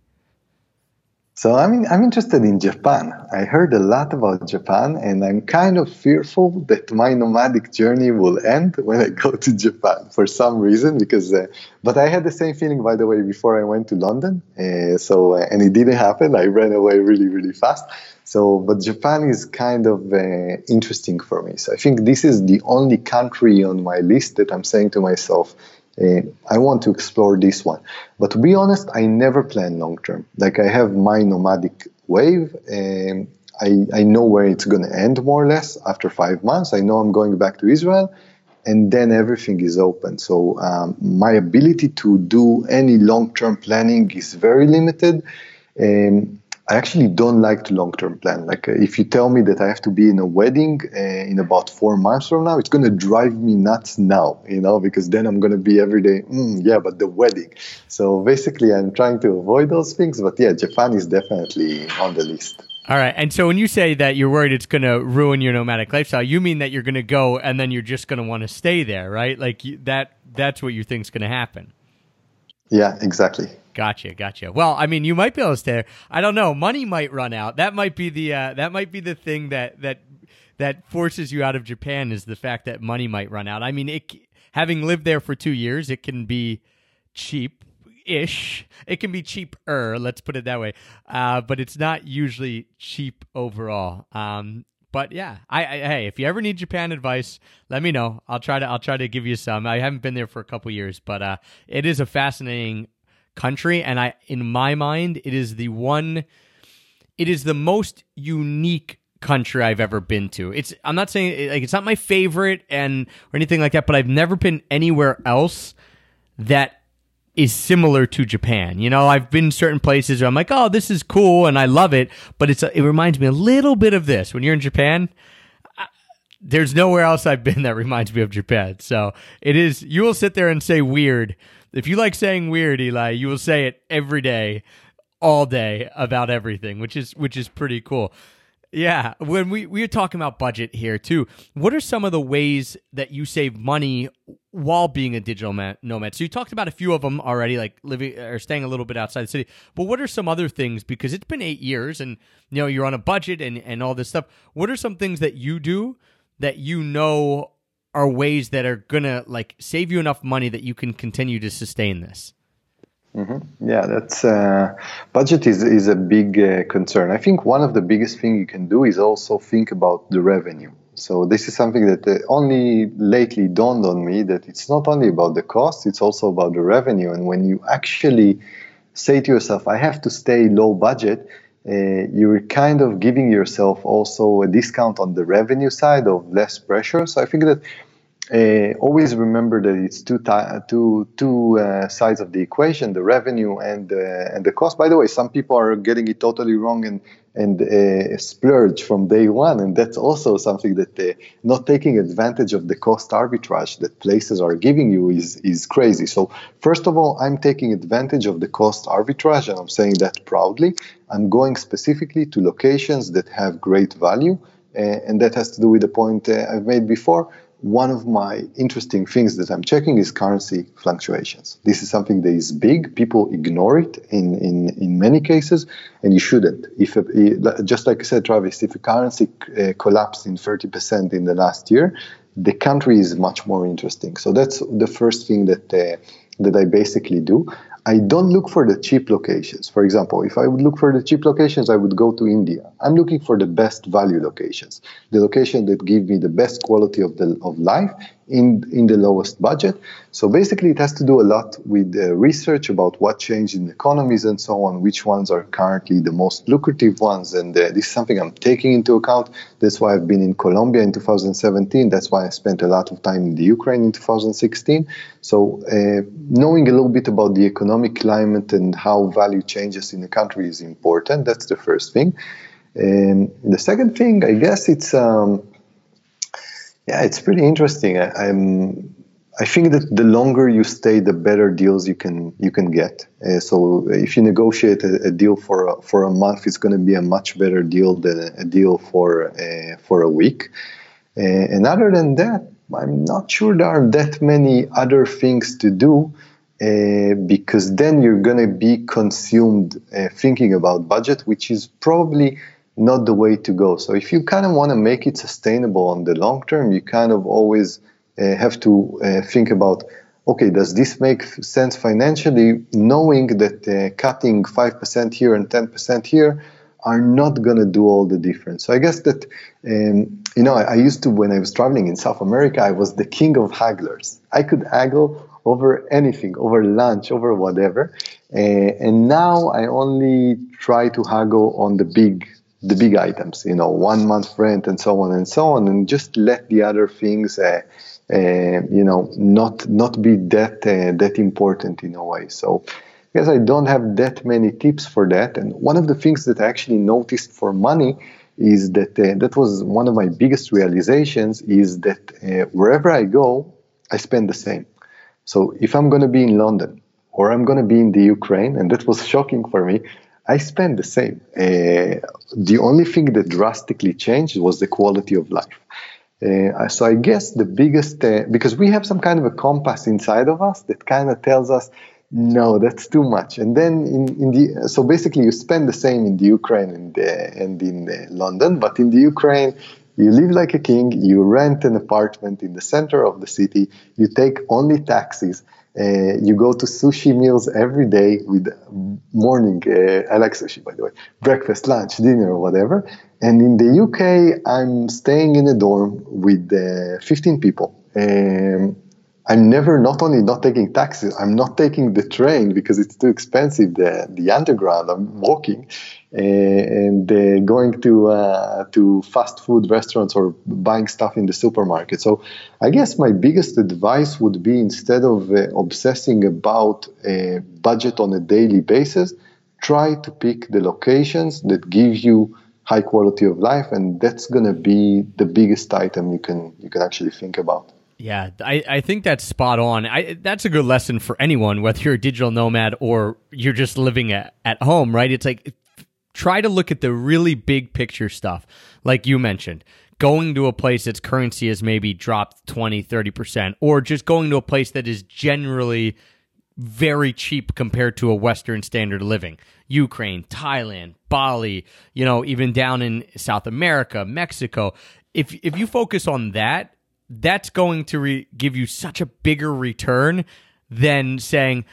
So I'm I'm interested in Japan. I heard a lot about Japan, and I'm kind of fearful that my nomadic journey will end when I go to Japan for some reason. Because, uh, but I had the same feeling, by the way, before I went to London. Uh, so, uh, and it didn't happen. I ran away really, really fast. So, but Japan is kind of uh, interesting for me. So I think this is the only country on my list that I'm saying to myself, uh, I want to explore this one. But to be honest, I never plan long term. Like I have my nomadic wave, and I, I know where it's going to end more or less after five months. I know I'm going back to Israel, and then everything is open. So um, my ability to do any long term planning is very limited. Um, I actually don't like to long term plan. Like, uh, if you tell me that I have to be in a wedding uh, in about four months from now, it's going to drive me nuts now, you know, because then I'm going to be every day, mm, yeah, but the wedding. So basically, I'm trying to avoid those things. But yeah, Japan is definitely on the list. All right. And so when you say that you're worried it's going to ruin your nomadic lifestyle, you mean that you're going to go and then you're just going to want to stay there, right? Like that that's what you think's going to happen. Yeah, exactly. Gotcha, gotcha. Well, I mean, you might be able to stay. There. I don't know. Money might run out. That might be the uh, that might be the thing that that that forces you out of Japan is the fact that money might run out. I mean, it having lived there for two years, it can be cheap ish. It can be cheaper, let's put it that way. Uh, but it's not usually cheap overall. Um, but yeah, I, I, hey, if you ever need Japan advice, let me know. I'll try to I'll try to give you some. I haven't been there for a couple years, but uh, it is a fascinating country and I in my mind it is the one it is the most unique country I've ever been to. It's I'm not saying like it's not my favorite and or anything like that, but I've never been anywhere else that is similar to Japan. You know, I've been certain places where I'm like, "Oh, this is cool and I love it," but it's it reminds me a little bit of this. When you're in Japan, there's nowhere else I've been that reminds me of Japan. So, it is you will sit there and say weird if you like saying weird, Eli, you will say it every day, all day about everything, which is which is pretty cool. Yeah, when we we are talking about budget here too, what are some of the ways that you save money while being a digital nomad? So you talked about a few of them already, like living or staying a little bit outside the city. But what are some other things? Because it's been eight years, and you know you're on a budget and and all this stuff. What are some things that you do that you know are ways that are gonna like save you enough money that you can continue to sustain this? Mm-hmm. Yeah, that's uh, budget is is a big uh, concern. I think one of the biggest thing you can do is also think about the revenue. So this is something that uh, only lately dawned on me that it's not only about the cost, it's also about the revenue. And when you actually say to yourself, "I have to stay low budget," uh, you're kind of giving yourself also a discount on the revenue side of less pressure. So I think that uh, always remember that it's two two two uh, sides of the equation: the revenue and uh, and the cost. By the way, some people are getting it totally wrong and and uh, splurge from day one, and that's also something that uh, not taking advantage of the cost arbitrage that places are giving you is is crazy. So first of all, I'm taking advantage of the cost arbitrage, and I'm saying that proudly. I'm going specifically to locations that have great value, uh, and that has to do with the point I've made before one of my interesting things that I'm checking is currency fluctuations. This is something that is big. People ignore it in, in, in many cases, and you shouldn't. If a, just like I said, Travis, if a currency uh, collapsed in 30% in the last year, the country is much more interesting. So that's the first thing that uh, that I basically do. I don't look for the cheap locations. For example, if I would look for the cheap locations, I would go to India. I'm looking for the best value locations, the location that give me the best quality of the of life in in the lowest budget. So basically, it has to do a lot with research about what changed in economies and so on, which ones are currently the most lucrative ones, and uh, this is something I'm taking into account. That's why I've been in Colombia in 2017. That's why I spent a lot of time in the Ukraine in 2016. So uh, knowing a little bit about the economic climate and how value changes in the country is important. That's the first thing. The second thing, I guess, it's um, yeah, it's pretty interesting. I, I'm I think that the longer you stay, the better deals you can you can get. Uh, so if you negotiate a, a, deal for a, for a month, it's going to be a much better deal than a deal for uh, for a week. Uh, and other than that, I'm not sure there are that many other things to do uh, because then you're going to be consumed uh, thinking about budget, which is probably not the way to go. So if you kind of want to make it sustainable on the long term, you kind of always uh, have to uh, think about okay, does this make sense financially, knowing that uh, cutting 5% here and 10% here are not going to do all the difference. So I guess that, um, you know, I, I, used to, when I was traveling in South America, I was the king of hagglers. I could haggle over anything, over lunch, over whatever. Uh, and now I only try to haggle on the big the big items, you know, one month rent and so on and so on, and just let the other things, uh, uh, you know, not not be that uh, that important in a way. So, I guess I don't have that many tips for that. And one of the things that I actually noticed for money is that uh, that was one of my biggest realizations is that uh, wherever I go, I spend the same. So if I'm going to be in London or I'm going to be in the Ukraine, and that was shocking for me, I spent the same. Uh, the only thing that drastically changed was the quality of life. Uh, so I guess the biggest, uh, because we have some kind of a compass inside of us that kind of tells us, no, that's too much. And then in, in the, so basically you spend the same in the Ukraine and, uh, and in uh, London, but in the Ukraine, you live like a king, you rent an apartment in the center of the city, you take only taxis, uh, you go to sushi meals every day with morning, uh, I like sushi by the way, breakfast, lunch, dinner, whatever. And in the UK, I'm staying in a dorm with uh, 15 people. Um, I'm never not only not taking taxis, I'm not taking the train because it's too expensive. The the underground, I'm walking, uh, and uh, going to uh, to fast food restaurants or buying stuff in the supermarket. So I guess my biggest advice would be instead of uh, obsessing about a budget on a daily basis, try to pick the locations that give you high quality of life, and that's gonna be the biggest item you can you can actually think about. Yeah, I, I think that's spot on. I, that's a good lesson for anyone, whether you're a digital nomad or you're just living at, at home, right? It's like try to look at the really big picture stuff, like you mentioned. Going to a place that's currency has maybe dropped 20, 30%, or just going to a place that is generally very cheap compared to a Western standard of living. Ukraine, Thailand, Bali, you know, even down in South America, Mexico. If if you focus on that that's going to re- give you such a bigger return than saying,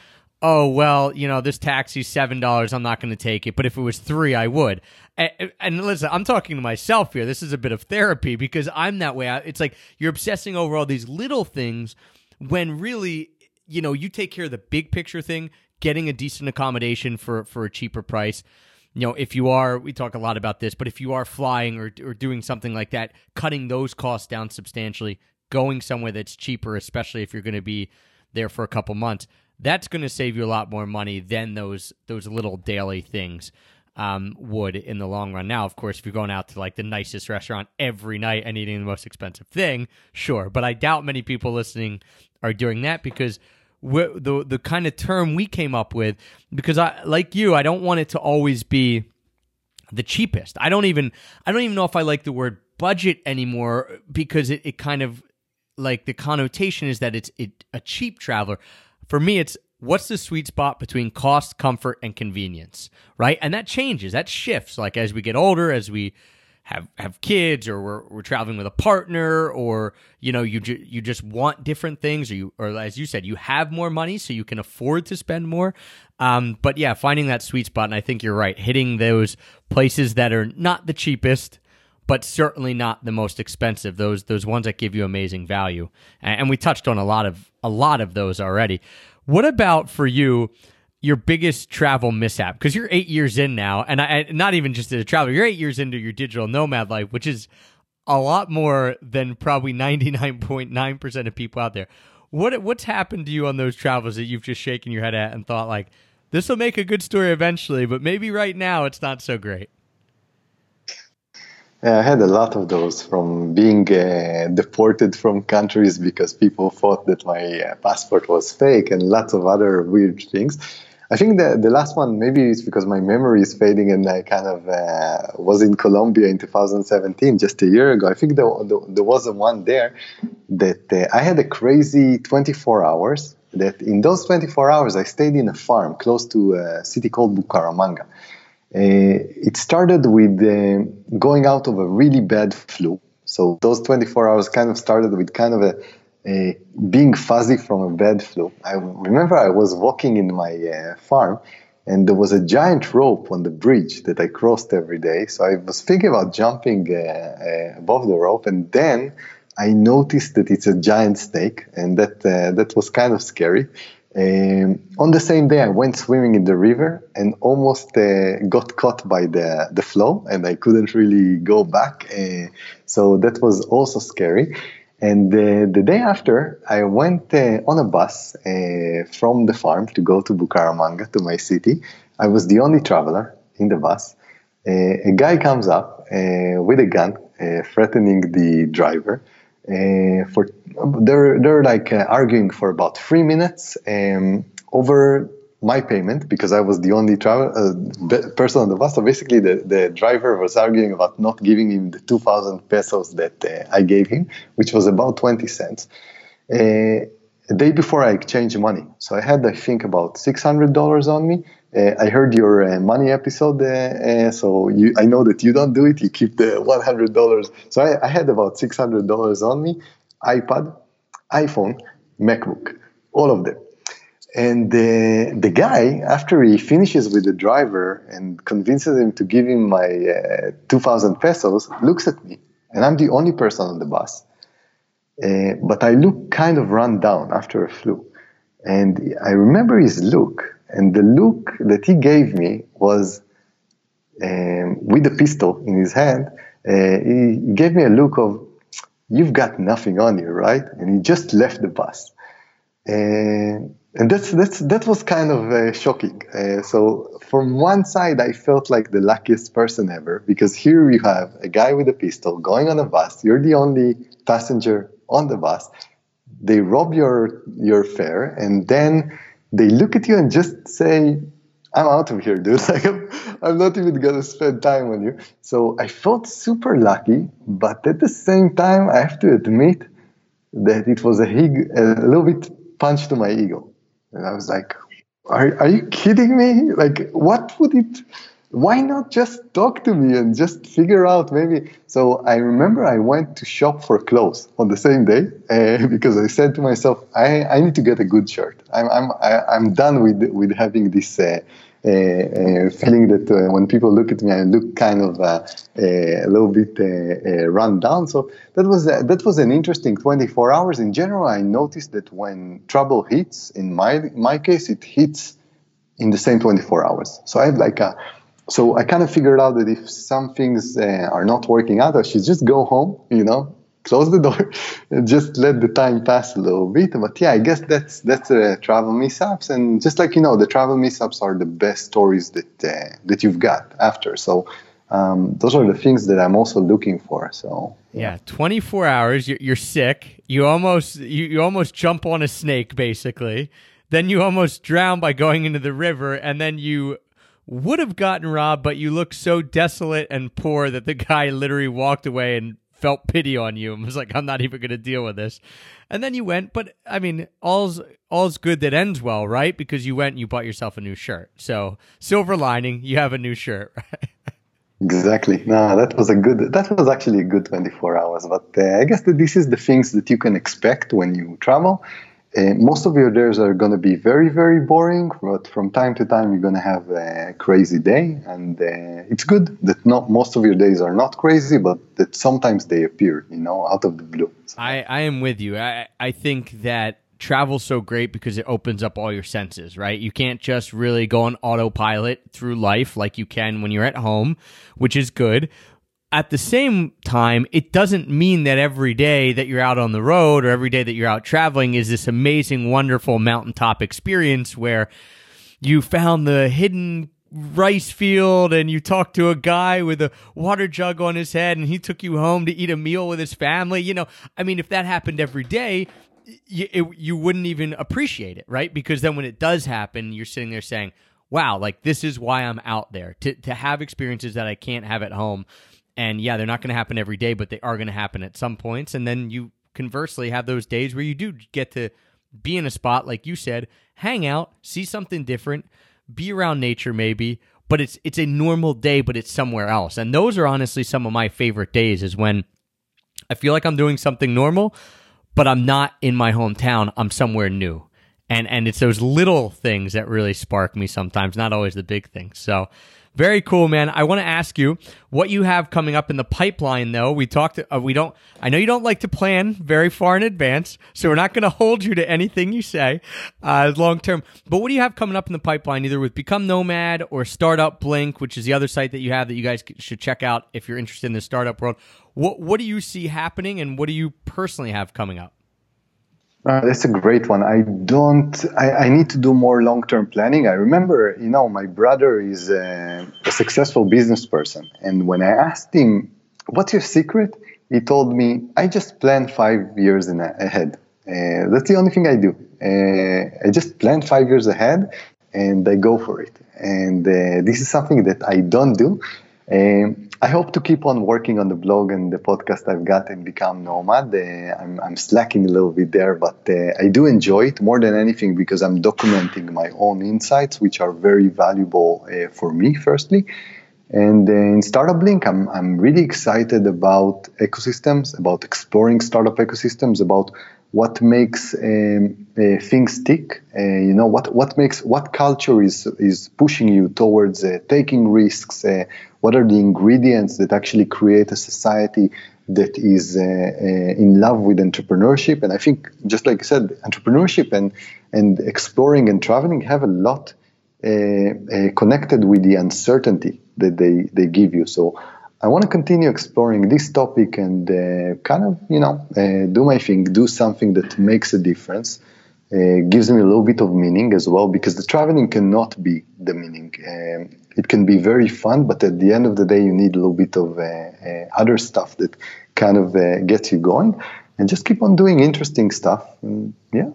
oh, well, you know, this taxi's $7. I'm not going to take it. But if it was three, I would. And, and, listen, I'm talking to myself here. This is a bit of therapy because I'm that way. It's like you're obsessing over all these little things when really, you know, you take care of the big picture thing, getting a decent accommodation for, for a cheaper price you know, if you are, we talk a lot about this, but if you are flying or, or doing something like that, cutting those costs down substantially, going somewhere that's cheaper, especially if you're going to be there for a couple months, that's going to save you a lot more money than those those little daily things um, would in the long run. Now, of course, if you're going out to like the nicest restaurant every night and eating the most expensive thing, sure. But I doubt many people listening are doing that because the the kind of term we came up with because I like you I don't want it to always be the cheapest. I don't even I don't even know if I like the word budget anymore because it, it kind of like the connotation is that it's it, a cheap traveler. For me it's what's the sweet spot between cost, comfort and convenience, right? And that changes, that shifts like as we get older, as we have have kids or we're, we're traveling with a partner or you know you ju- you just want different things or you or as you said you have more money so you can afford to spend more um, but yeah finding that sweet spot and I think you're right hitting those places that are not the cheapest but certainly not the most expensive. Those those ones that give you amazing value, and, and we touched on a lot of a lot of those already. What about for you? Your biggest travel mishap because you're eight years in now, and I not even just as a traveler. You're eight years into your digital nomad life, which is a lot more than probably ninety nine point nine percent of people out there. What what's happened to you on those travels that you've just shaken your head at and thought like, this will make a good story eventually, but maybe right now it's not so great. Yeah, I had a lot of those from being uh, deported from countries because people thought that my uh, passport was fake and lots of other weird things. I think the, the last one, maybe it's because my memory is fading and I kind of uh, was in Colombia in 2017, just a year ago. I think there, there, was a one there that uh, I had a crazy 24 hours. That in those 24 hours, I stayed in a farm close to a city called Bucaramanga. Uh, it started with uh, going out of a really bad flu. So those 24 hours kind of started with kind of a, a being fuzzy from a bad flu. I remember I was walking in my uh, farm and there was a giant rope on the bridge that I crossed every day. So I was thinking about jumping uh, uh, above the rope, and then I noticed that it's a giant snake, and that uh, that was kind of scary. Um, on the same day, I went swimming in the river and almost uh, got caught by the, the flow, and I couldn't really go back. Uh, so that was also scary. And uh, the day after, I went uh, on a bus uh, from the farm to go to Bucaramanga, to my city. I was the only traveler in the bus. Uh, a guy comes up with a gun, threatening the driver. Uh, for they're they're like uh, arguing for about three minutes um, over my payment because I was the only travel uh, person on the bus. So basically, the, the driver was arguing about not giving him the 2,000 pesos that uh, I gave him, which was about 20 cents. Uh, a day before I exchanged money, so I had I think about $600 on me. Uh, I heard your uh, money episode, uh, so you, I know that you don't do it. You keep the $100. So I, I had about $600 on me, iPad, iPhone, MacBook, all of them. And the, the guy, after he finishes with the driver and convinces him to give him my uh, 2,000 pesos, looks at me. And I'm the only person on the bus. Uh, but I look kind of run down after a flu. And I remember his look and the look that he gave me was um, with a pistol in his hand. Uh, he gave me a look of, "You've got nothing on you, right?" And he just left the bus. And, and that's that's that was kind of uh, shocking. Uh, so from one side, I felt like the luckiest person ever because here you have a guy with a pistol going on a bus. You're the only passenger on the bus. They rob your your fare, and then they look at you and just say, I'm out of here, dude. Like, I'm, I'm not even gonna spend time on you. So I felt super lucky, but at the same time, I have to admit that it was a, a little bit punch to my ego. And I was like, are, are you kidding me? Like, what would it, why not just talk to me and just figure out maybe? So I remember I went to shop for clothes on the same day uh, because I said to myself, I, I need to get a good shirt. I'm I'm I, am i am done with with having this. Uh, feeling that uh, when people look at me, I look kind of uh, a little bit uh, run down. So that was that was an interesting 24 hours. In general, I noticed that when trouble hits, in my my case, it hits in the same 24 hours. So I have like a so I kind of figured out that if some things uh, are not working out, I should just go home, you know, close the door, and just let the time pass a little bit. But yeah, I guess that's that's uh, travel mishaps, and just like you know, the travel mishaps are the best stories that uh, that you've got after. So um, those are the things that I'm also looking for. So yeah, 24 hours, you're, you're sick. You almost you, you almost jump on a snake, basically. Then you almost drown by going into the river, and then you would have gotten robbed, but you look so desolate and poor that the guy literally walked away and felt pity on you and was like, I'm not even going to deal with this. And then you went, but I mean, all's all's good that ends well, right? Because you went and you bought yourself a new shirt. So silver lining, you have a new shirt, right? Exactly. No, that was a good. That was actually a good 24 hours. But uh, I guess that this is the things that you can expect when you travel, uh, most of your days are going to be very, very boring, but from time to time you're going to have a crazy day, and uh, it's good that not most of your days are not crazy, but that sometimes they appear, you know, out of the blue. So, I, I am with you. I, I think that travel's so great because it opens up all your senses, right? You can't just really go on autopilot through life like you can when you're at home, which is good at the same time, it doesn't mean that every day that you're out on the road or every day that you're out traveling is this amazing, wonderful mountaintop experience where you found the hidden rice field and you talked to a guy with a water jug on his head and he took you home to eat a meal with his family. You know, I mean, if that happened every day, you, it, you wouldn't even appreciate it, right? Because then when it does happen, you're sitting there saying, wow, like this is why I'm out there to, to have experiences that I can't have at home and yeah, they're not going to happen every day, but they are going to happen at some points. And then you conversely have those days where you do get to be in a spot, like you said, hang out, see something different, be around nature maybe, but it's it's a normal day, but it's somewhere else. And those are honestly some of my favorite days is when I feel like I'm doing something normal, but I'm not in my hometown. I'm somewhere new. And and it's those little things that really spark me sometimes, not always the big things. So very cool, man. I want to ask you what you have coming up in the pipeline, though. We talked, uh, we don't, I know you don't like to plan very far in advance, so we're not going to hold you to anything you say uh, long term. But what do you have coming up in the pipeline, either with Become Nomad or Startup Blink, which is the other site that you have that you guys should check out if you're interested in the startup world? What, what do you see happening and what do you personally have coming up? Uh, that's a great one. I don't. I, I need to do more long-term planning. I remember, you know, my brother is a, a, successful business person, and when I asked him, "What's your secret?" he told me, "I just plan five years in a, ahead. Uh, that's the only thing I do. Uh, I just plan five years ahead, and I go for it. And uh, this is something that I don't do. Um, I hope to keep on working on the blog and the podcast I've got and become nomad. Uh, I'm, I'm, slacking a little bit there, but uh, I do enjoy it more than anything because I'm documenting my own insights, which are very valuable uh, for me, firstly. And uh, in Startup Blink, I'm, I'm really excited about ecosystems, about exploring startup ecosystems, about what makes um, uh, things tick. Uh, you know what what makes what culture is is pushing you towards uh, taking risks. Uh, what are the ingredients that actually create a society that is uh, uh, in love with entrepreneurship? And I think, just like I said, entrepreneurship and and exploring and traveling have a lot connected with the uncertainty that they they give you. So I want to continue exploring this topic and uh, kind of, you know, uh, do my thing, do something that makes a difference, uh, gives me a little bit of meaning as well, because the traveling cannot be the meaning. Um, it can be very fun, but at the end of the day, you need a little bit of uh, uh, other stuff that kind of gets you going, and just keep on doing interesting stuff. And yeah.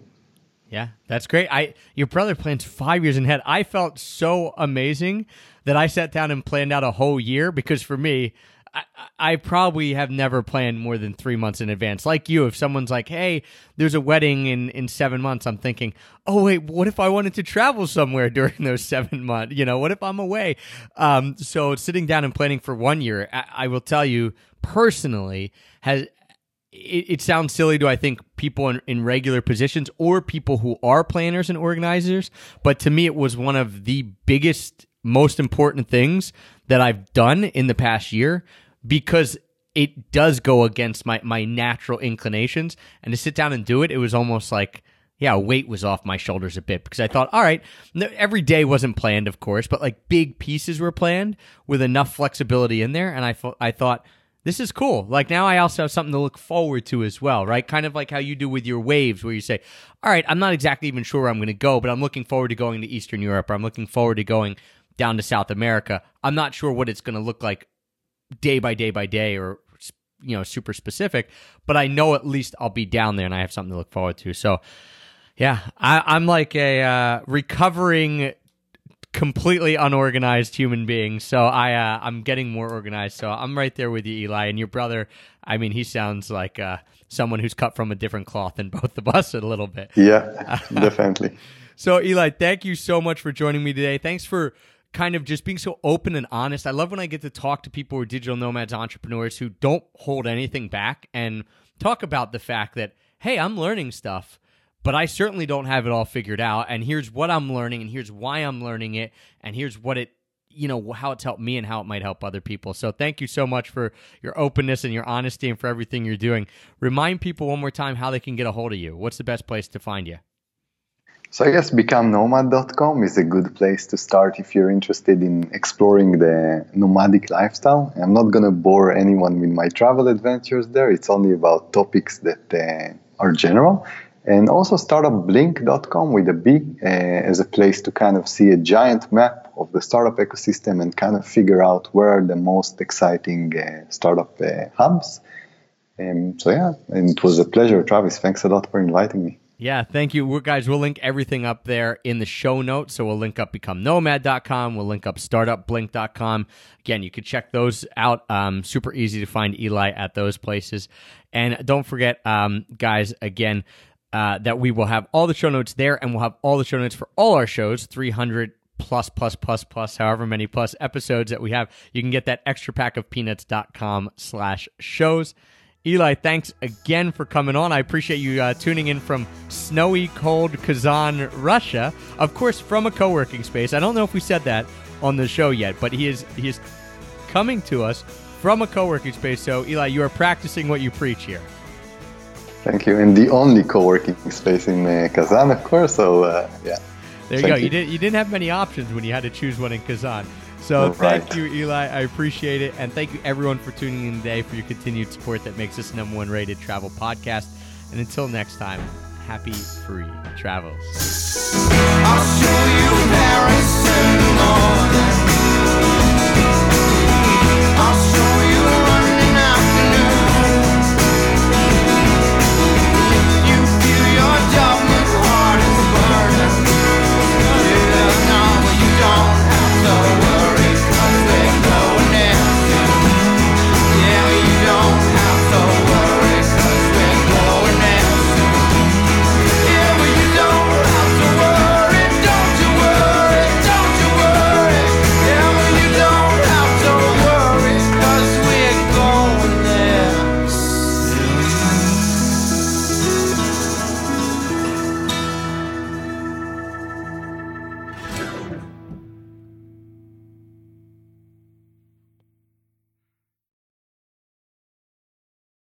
Yeah, that's great. I your brother plans five years ahead. I felt so amazing that I sat down and planned out a whole year because for me, I, I, probably have never planned more than three months in advance. Like you, if someone's like, "Hey, there's a wedding in in seven months," I'm thinking, "Oh wait, what if I wanted to travel somewhere during those seven months? You know, what if I'm away?" Um, so sitting down and planning for one year, I, I will tell you personally has it, it, sounds silly to I think people in, in, regular positions or people who are planners and organizers, but to me it was one of the biggest, most important things that I've done in the past year because it does go against my my natural inclinations. And to sit down and do it, it was almost like yeah, weight was off my shoulders a bit because I thought, all right, every day wasn't planned, of course, but like big pieces were planned with enough flexibility in there, and I I thought this is cool. Like now I also have something to look forward to as well, right? Kind of like how you do with your waves where you say, all right, I'm not exactly even sure where I'm going to go, but I'm looking forward to going to Eastern Europe or I'm looking forward to going down to South America. I'm not sure what it's going to look like day by day by day or you know super specific, but I know at least I'll be down there and I have something to look forward to. So yeah, I, am like a uh, recovering completely unorganized human being. So I uh, I'm getting more organized. So I'm right there with you, Eli. And your brother, I mean, he sounds like uh, someone who's cut from a different cloth than both of us a little bit. Yeah, definitely. so Eli, thank you so much for joining me today. Thanks for kind of just being so open and honest. I love when I get to talk to people who are digital nomads, entrepreneurs who don't hold anything back and talk about the fact that, hey, I'm learning stuff but I certainly don't have it all figured out. And here's what I'm learning, and here's why I'm learning it, and here's what it, you know, how it's helped me and how it might help other people. So thank you so much for your openness and your honesty and for everything you're doing. Remind people one more time how they can get a hold of you. What's the best place to find you? So I guess becomenomad.com is a good place to start if you're interested in exploring the nomadic lifestyle. I'm not going to bore anyone with my travel adventures there. It's only about topics that uh, are general. And also startupblink.com with a B uh, as a place to kind of see a giant map of the startup ecosystem and kind of figure out where are the most exciting uh, startup uh, hubs. Um, so yeah, and it was a pleasure, Travis. Thanks a lot for inviting me. Yeah, thank you. We're, guys, we'll link everything up there in the show notes. So we'll link up becomenomad.com. We'll link up startupblink.com. Again, you can check those out. Um, super easy to find Eli at those places. And don't forget, um, guys, again, uh, that we will have all the show notes there and we'll have all the show notes for all our shows, 300 plus, plus, plus, plus, however many plus episodes that we have. You can get that extra pack of peanuts.com slash shows. Eli, thanks again for coming on. I appreciate you uh, tuning in from snowy, cold Kazan, Russia. Of course, from a co-working space. I don't know if we said that on the show yet, but he is he is coming to us from a co-working space. So, Eli, you are practicing what you preach here. Thank you, and the only co-working space in uh, Kazan, of course. So, uh, yeah. There you Thank go. you. You didn't you didn't have many options when you had to choose one in Kazan. So Right. thank you, Eli. I appreciate it, and thank you everyone for tuning in today for your continued support that makes this number one rated travel podcast. And until next time, happy free travels.